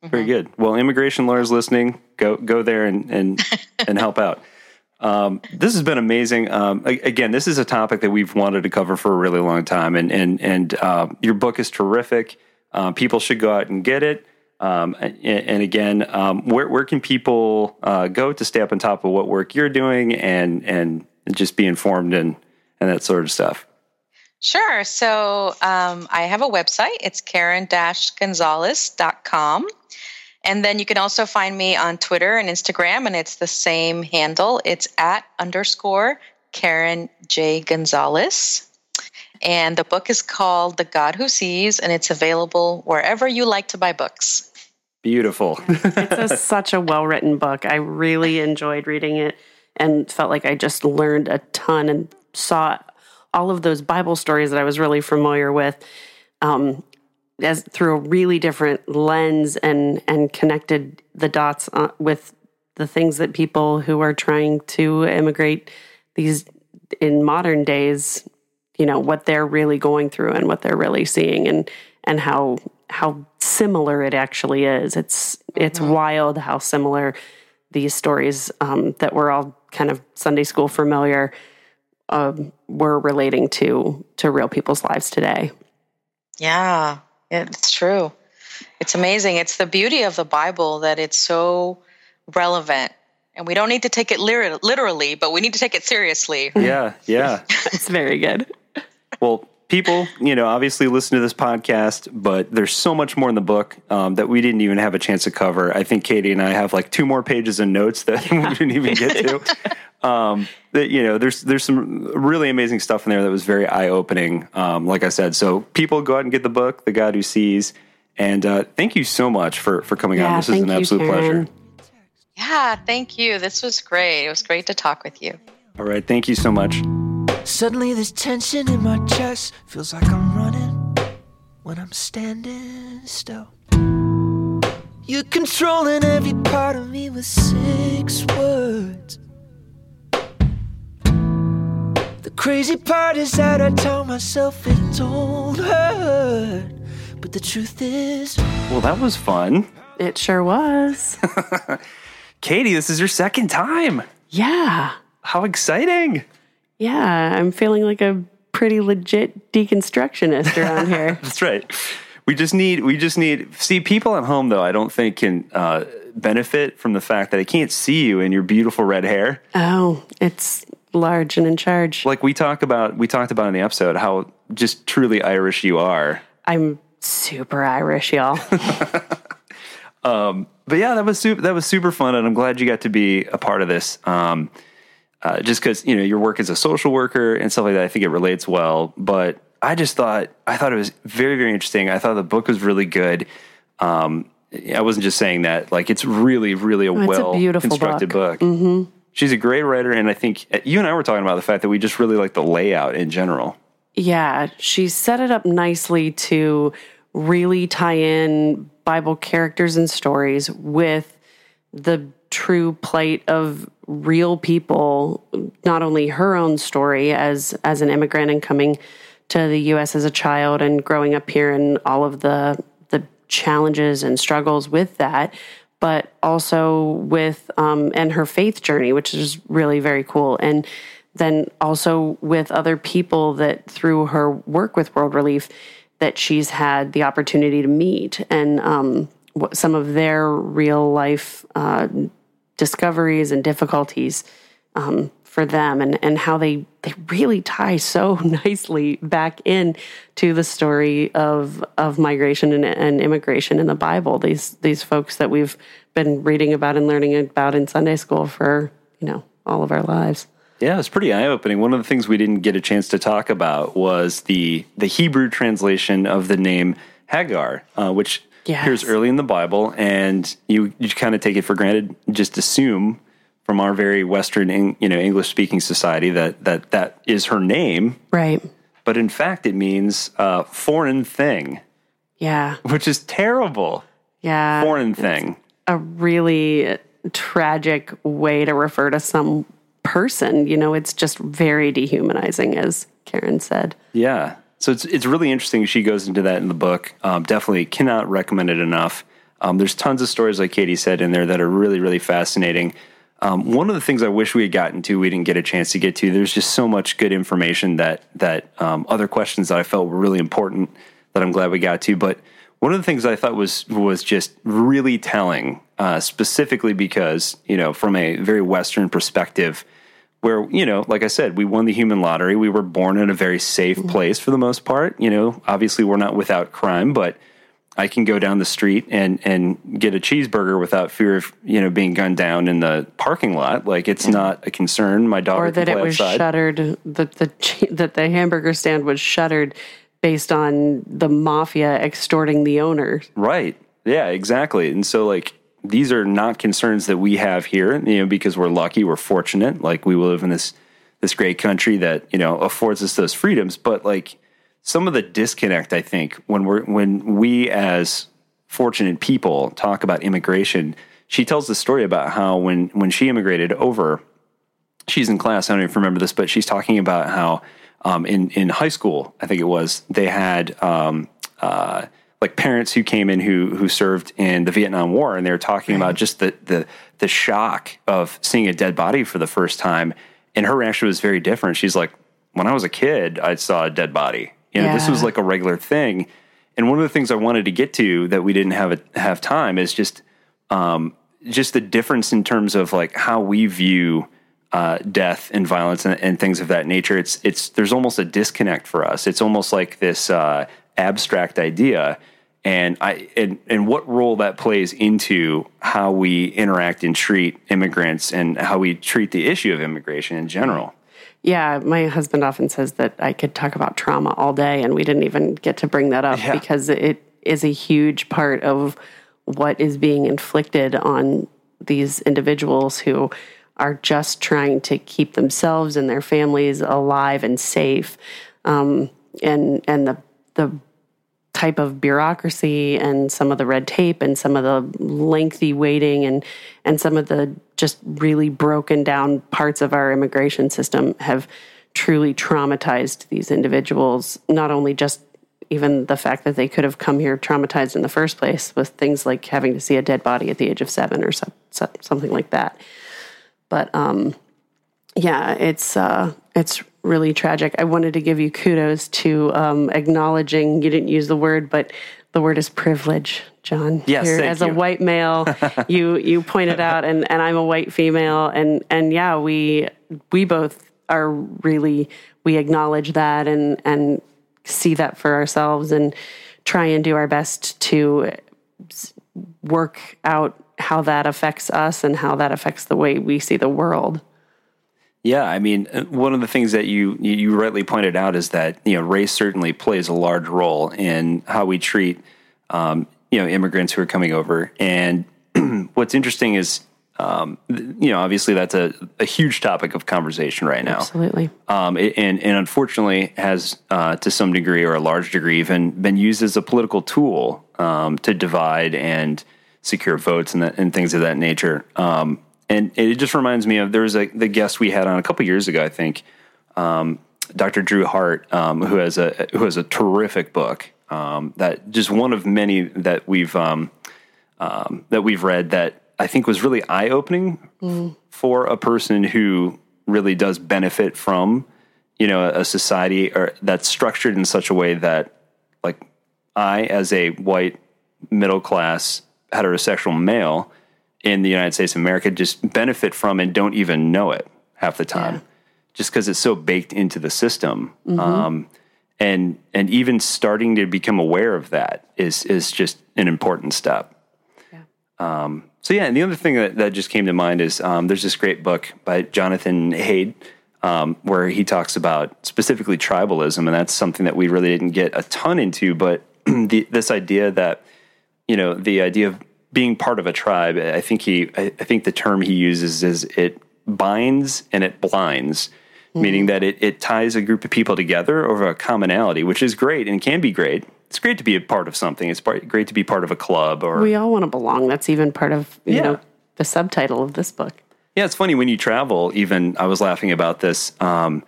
Okay. Very mm-hmm. good. Well, immigration lawyers listening, go go there and and and help out. Um, this has been amazing. Um, again, this is a topic that we've wanted to cover for a really long time, and and and uh, your book is terrific. Uh, people should go out and get it. Um, and, and, again, um, where where can people uh, go to stay up on top of what work you're doing and and just be informed and and that sort of stuff? Sure. So um, I have a website. It's karen-gonzalez.com. And then you can also find me on Twitter and Instagram, and it's the same handle. It's at underscore Karen J. Gonzalez. And the book is called The God Who Sees, and it's available wherever you like to buy books. Beautiful. it's a, such a well written book. I really enjoyed reading it and felt like I just learned a ton and saw all of those Bible stories that I was really familiar with um, as through a really different lens and and connected the dots uh, with the things that people who are trying to immigrate these in modern days you know what they're really going through and what they're really seeing and and how how similar it actually is. It's it's mm-hmm. wild how similar these stories um, that we're all kind of sunday school familiar um, we're relating to to real people's lives today. Yeah it's true. It's amazing. It's the beauty of the bible that it's so relevant. And we don't need to take it literally but we need to take it seriously. Yeah yeah. It's very good. Well, people, you know, obviously listen to this podcast, but there's so much more in the book um, that we didn't even have a chance to cover. I think Katie and I have like two more pages of notes that we didn't even get to. Um, that you know, there's there's some really amazing stuff in there that was very eye opening. Um, like I said, so people go out and get the book, The God Who Sees, and uh, thank you so much for for coming yeah, on. This is an absolute you, pleasure. Yeah, thank you. This was great. It was great to talk with you. All right, thank you so much. Suddenly there's tension in my chest. Feels like I'm running when I'm standing still. You're controlling every part of me with six words. The crazy part is that I tell myself it don't hurt. But the truth is. Well, that was fun. It sure was. Katie, this is your second time. Yeah. How exciting. Yeah, I'm feeling like a pretty legit deconstructionist around here. That's right. We just need we just need see people at home though. I don't think can uh, benefit from the fact that I can't see you in your beautiful red hair. Oh, it's large and in charge. Like we talk about we talked about in the episode how just truly Irish you are. I'm super Irish, y'all. um, but yeah, that was super, that was super fun, and I'm glad you got to be a part of this. Um, uh, just because you know your work as a social worker and stuff like that. I think it relates well. But I just thought I thought it was very very interesting. I thought the book was really good. Um, I wasn't just saying that; like it's really really a oh, well a constructed book. book. Mm-hmm. She's a great writer, and I think uh, you and I were talking about the fact that we just really like the layout in general. Yeah, she set it up nicely to really tie in Bible characters and stories with the true plight of real people, not only her own story as as an immigrant and coming to the US as a child and growing up here and all of the the challenges and struggles with that, but also with um, and her faith journey, which is really very cool. And then also with other people that through her work with World Relief that she's had the opportunity to meet and um, some of their real life uh, discoveries and difficulties um, for them and, and how they, they really tie so nicely back in to the story of of migration and, and immigration in the Bible. These these folks that we've been reading about and learning about in Sunday school for, you know, all of our lives. Yeah, it's pretty eye opening. One of the things we didn't get a chance to talk about was the the Hebrew translation of the name Hagar, uh, which yes. appears early in the Bible, and you you kind of take it for granted, just assume from our very Western, you know, English speaking society that that that is her name, right? But in fact, it means uh, foreign thing. Yeah, which is terrible. Yeah, foreign thing. A really tragic way to refer to some person. You know, it's just very dehumanizing, as Karen said. Yeah. So it's it's really interesting. She goes into that in the book. Um, definitely cannot recommend it enough. Um, there's tons of stories, like Katie said, in there that are really really fascinating. um, one of the things I wish we had gotten to, we didn't get a chance to get to. There's just so much good information that that um, other questions that I felt were really important that I'm glad we got to. But one of the things I thought was was just really telling, uh, specifically because you know from a very Western perspective, where you know, like I said, we won the human lottery. We were born in a very safe Mm-hmm. place for the most part. You know, obviously we're not without crime, but I can go down the street and and get a cheeseburger without fear of you know being gunned down in the parking lot. Like it's not a concern. My daughter or that it was outside. shuttered that the that the hamburger stand was shuttered based on the mafia extorting the owner. Right. Yeah, exactly. And so like these are not concerns that we have here, you know, because we're lucky, we're fortunate, like we live in this this great country that, you know, affords us those freedoms, but like some of the disconnect I think when we're when we as fortunate people talk about immigration, she tells the story about how when when she immigrated over she's in class. I don't even remember this, but she's talking about how um, in in high school, I think it was, they had um, uh, like parents who came in who who served in the Vietnam War, and they were talking about just the the the shock of seeing a dead body for the first time. And her reaction was very different. She's like, "When I was a kid, I saw a dead body. You know, this was like a regular thing." And one of the things I wanted to get to that we didn't have a, have time is just um, just the difference in terms of like how we view uh, death and violence and, and things of that nature. It's it's there's almost a disconnect for us. It's almost like this uh, abstract idea, and I and and what role that plays into how we interact and treat immigrants and how we treat the issue of immigration in general. Yeah, my husband often says that I could talk about trauma all day, and we didn't even get to bring that up Yeah. because it is a huge part of what is being inflicted on these individuals who are just trying to keep themselves and their families alive and safe. Um, and and the the type of bureaucracy and some of the red tape and some of the lengthy waiting and and some of the just really broken down parts of our immigration system have truly traumatized these individuals. Not only just even the fact that they could have come here traumatized in the first place with things like having to see a dead body at the age of 7 or so, so, something like that. But um yeah, it's uh, it's really tragic. I wanted to give you kudos to um, acknowledging you didn't use the word, but the word is privilege, John. Yes, You're- as you. a white male, you you pointed out, and and I'm a white female, and and yeah, we we both are really we acknowledge that and and see that for ourselves and try and do our best to work out how that affects us and how that affects the way we see the world. Yeah, I mean, uh, one of the things that you you you rightly pointed out is that you know race certainly plays a large role in how we treat um, you know immigrants who are coming over. And what's interesting is um, you know obviously that's a, a huge topic of conversation right now. Absolutely. Um, and and unfortunately has uh, to some degree or a large degree even been used as a political tool um, to divide and secure votes and, that, and things of that nature. Um, and it just reminds me of there was a the guest we had on a couple years ago, I think, um, Dr. Drew Hart, um, who has a who has a terrific book um, that just one of many that we've um, um, that we've read that I think was really eye opening for a person who really does benefit from you know a society or that's structured in such a way that like I as a white middle class heterosexual male in the United States of America just benefit from and don't even know it half the time. Just because it's so baked into the system um, and and even starting to become aware of that is is just an important step. Um, so yeah and the other thing that, that just came to mind is um, there's this great book by Jonathan Haidt um, where he talks about specifically tribalism and that's something that we really didn't get a ton into but the, this idea that you know the idea of being part of a tribe i think he i, think the term he uses is it binds and it blinds meaning that it, it ties a group of people together over a commonality which is great and can be great it's great to be a part of something it's part, great to be part of a club or We all want to belong. That's even part of you Yeah. know the subtitle of this book. Yeah, it's funny when you travel. Even I was laughing about this. Um,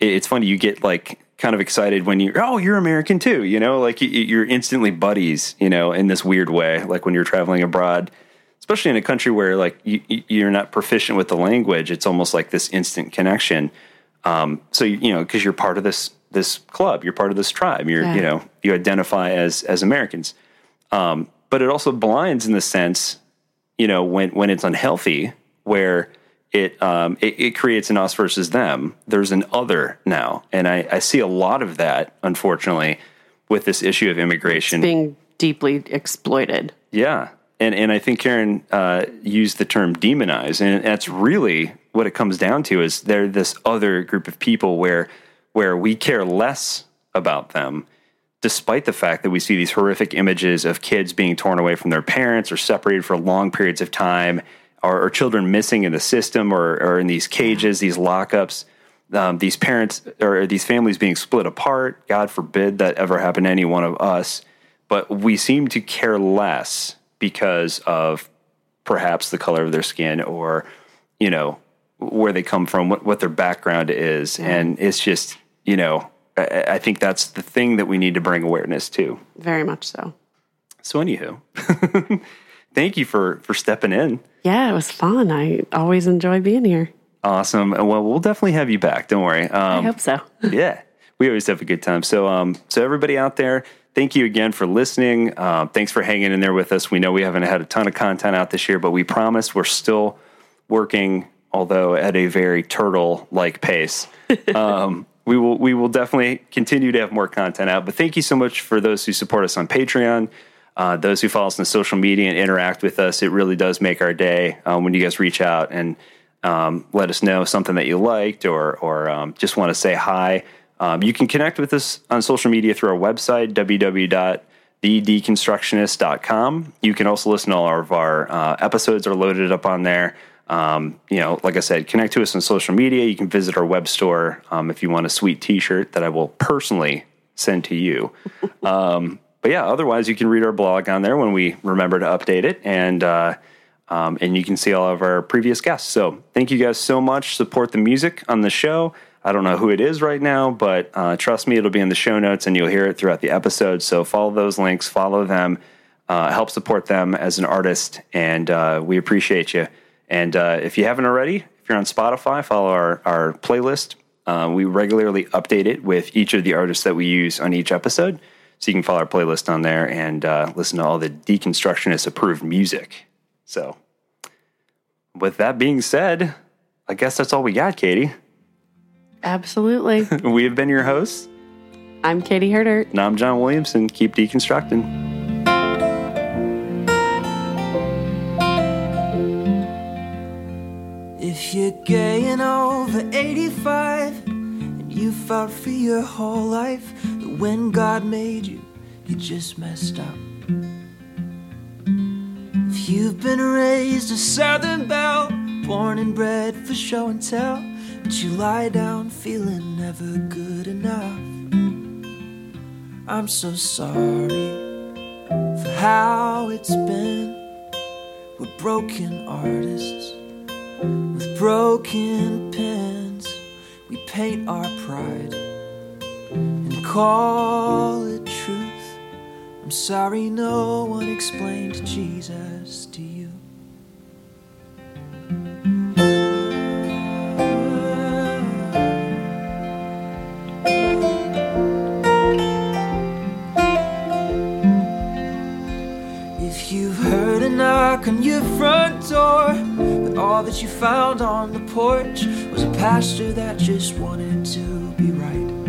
it- it's funny you get like kind of excited when you oh you're American too. You know, like you, you're instantly buddies. You know, in this weird way. Like when you're traveling abroad, especially in a country where like you, you're not proficient with the language, it's almost like this instant connection. Um, so you know, because you're part of this this club, you're part of this tribe. You're Yeah. you know you identify as as Americans. Um, but it also blinds in the sense, you know, when when it's unhealthy, where it um, it, it creates an us versus them. There's an other now, and I, I see a lot of that, unfortunately, with this issue of immigration. Being deeply exploited. Yeah. And and I think Karen uh, used the term demonize, and that's really what it comes down to is they're this other group of people where where we care less about them, despite the fact that we see these horrific images of kids being torn away from their parents or separated for long periods of time, or, or children missing in the system or, or in these cages, these lockups. Um, these parents or these families being split apart. God forbid that ever happen to any one of us but we seem to care less because of perhaps the color of their skin or you know where they come from what, what their background is and it's just you know I, I think that's the thing that we need to bring awareness to Very much so. so anywho thank you for for stepping in Yeah, it was fun. I always enjoy being here. awesome well we'll definitely have you back don't worry um, I hope so. yeah, we always have a good time. So, um, so everybody out there, thank you again for listening. Um, thanks for hanging in there with us. We know we haven't had a ton of content out this year, but we promise we're still working, although at a very turtle-like pace. um, we will we will definitely continue to have more content out. But thank you so much for those who support us on Patreon. Uh, those who follow us on social media and interact with us, it really does make our day um, when you guys reach out and um, let us know something that you liked or or um, just want to say hi. Um, you can connect with us on social media through our website www.thedeconstructionist.com. You can also listen to all of our uh, episodes are loaded up on there. Um, you know, like I said, connect to us on social media. You can visit our web store um, if you want a sweet T-shirt that I will personally send to you. Um, but yeah, otherwise you can read our blog on there when we remember to update it, and uh, um, and you can see all of our previous guests. So thank you guys so much. Support the music on the show. I don't know who it is right now, but uh, trust me, it'll be in the show notes, and you'll hear it throughout the episode. So follow those links, follow them, uh, help support them as an artist, and uh, we appreciate you. And uh, if you haven't already, if you're on Spotify, follow our our playlist. Uh, we regularly update it with each of the artists that we use on each episode. So you can follow our playlist on there and uh, listen to all the deconstructionist approved music. So, with that being said, I guess that's all we got, Katie. Absolutely. We have been your hosts. I'm Katie Herder. And I'm John Williamson. Keep deconstructing. If you're gay and over 85 and you fought for your whole life, that when God made you, you just messed up. If you've been raised a Southern belle, born and bred for show and tell, but you lie down feeling never good enough. I'm so sorry for how it's been. We're broken artists with broken pens. We paint our pride and call it truth. I'm sorry no one explained Jesus to you. If you've heard a knock on your front door, but all that you found on the porch was a pastor that just wanted to be right.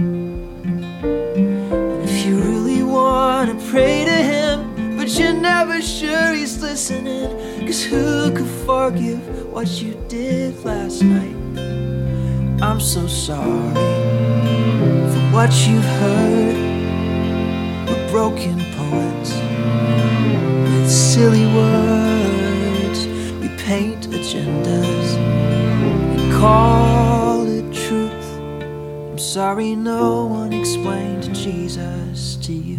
To pray to him, but you're never sure he's listening, cause who could forgive what you did last night? I'm so sorry for what you've heard. We're broken poets with silly words. We paint agendas and call it truth. I'm sorry no one explained Jesus to you.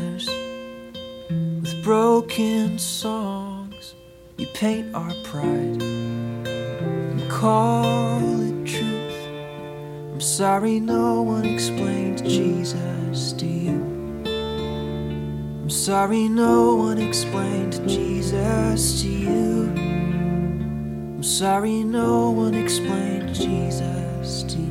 broken songs. We paint our pride and call it truth. I'm sorry no one explained Jesus to you. I'm sorry no one explained Jesus to you. I'm sorry no one explained Jesus to you.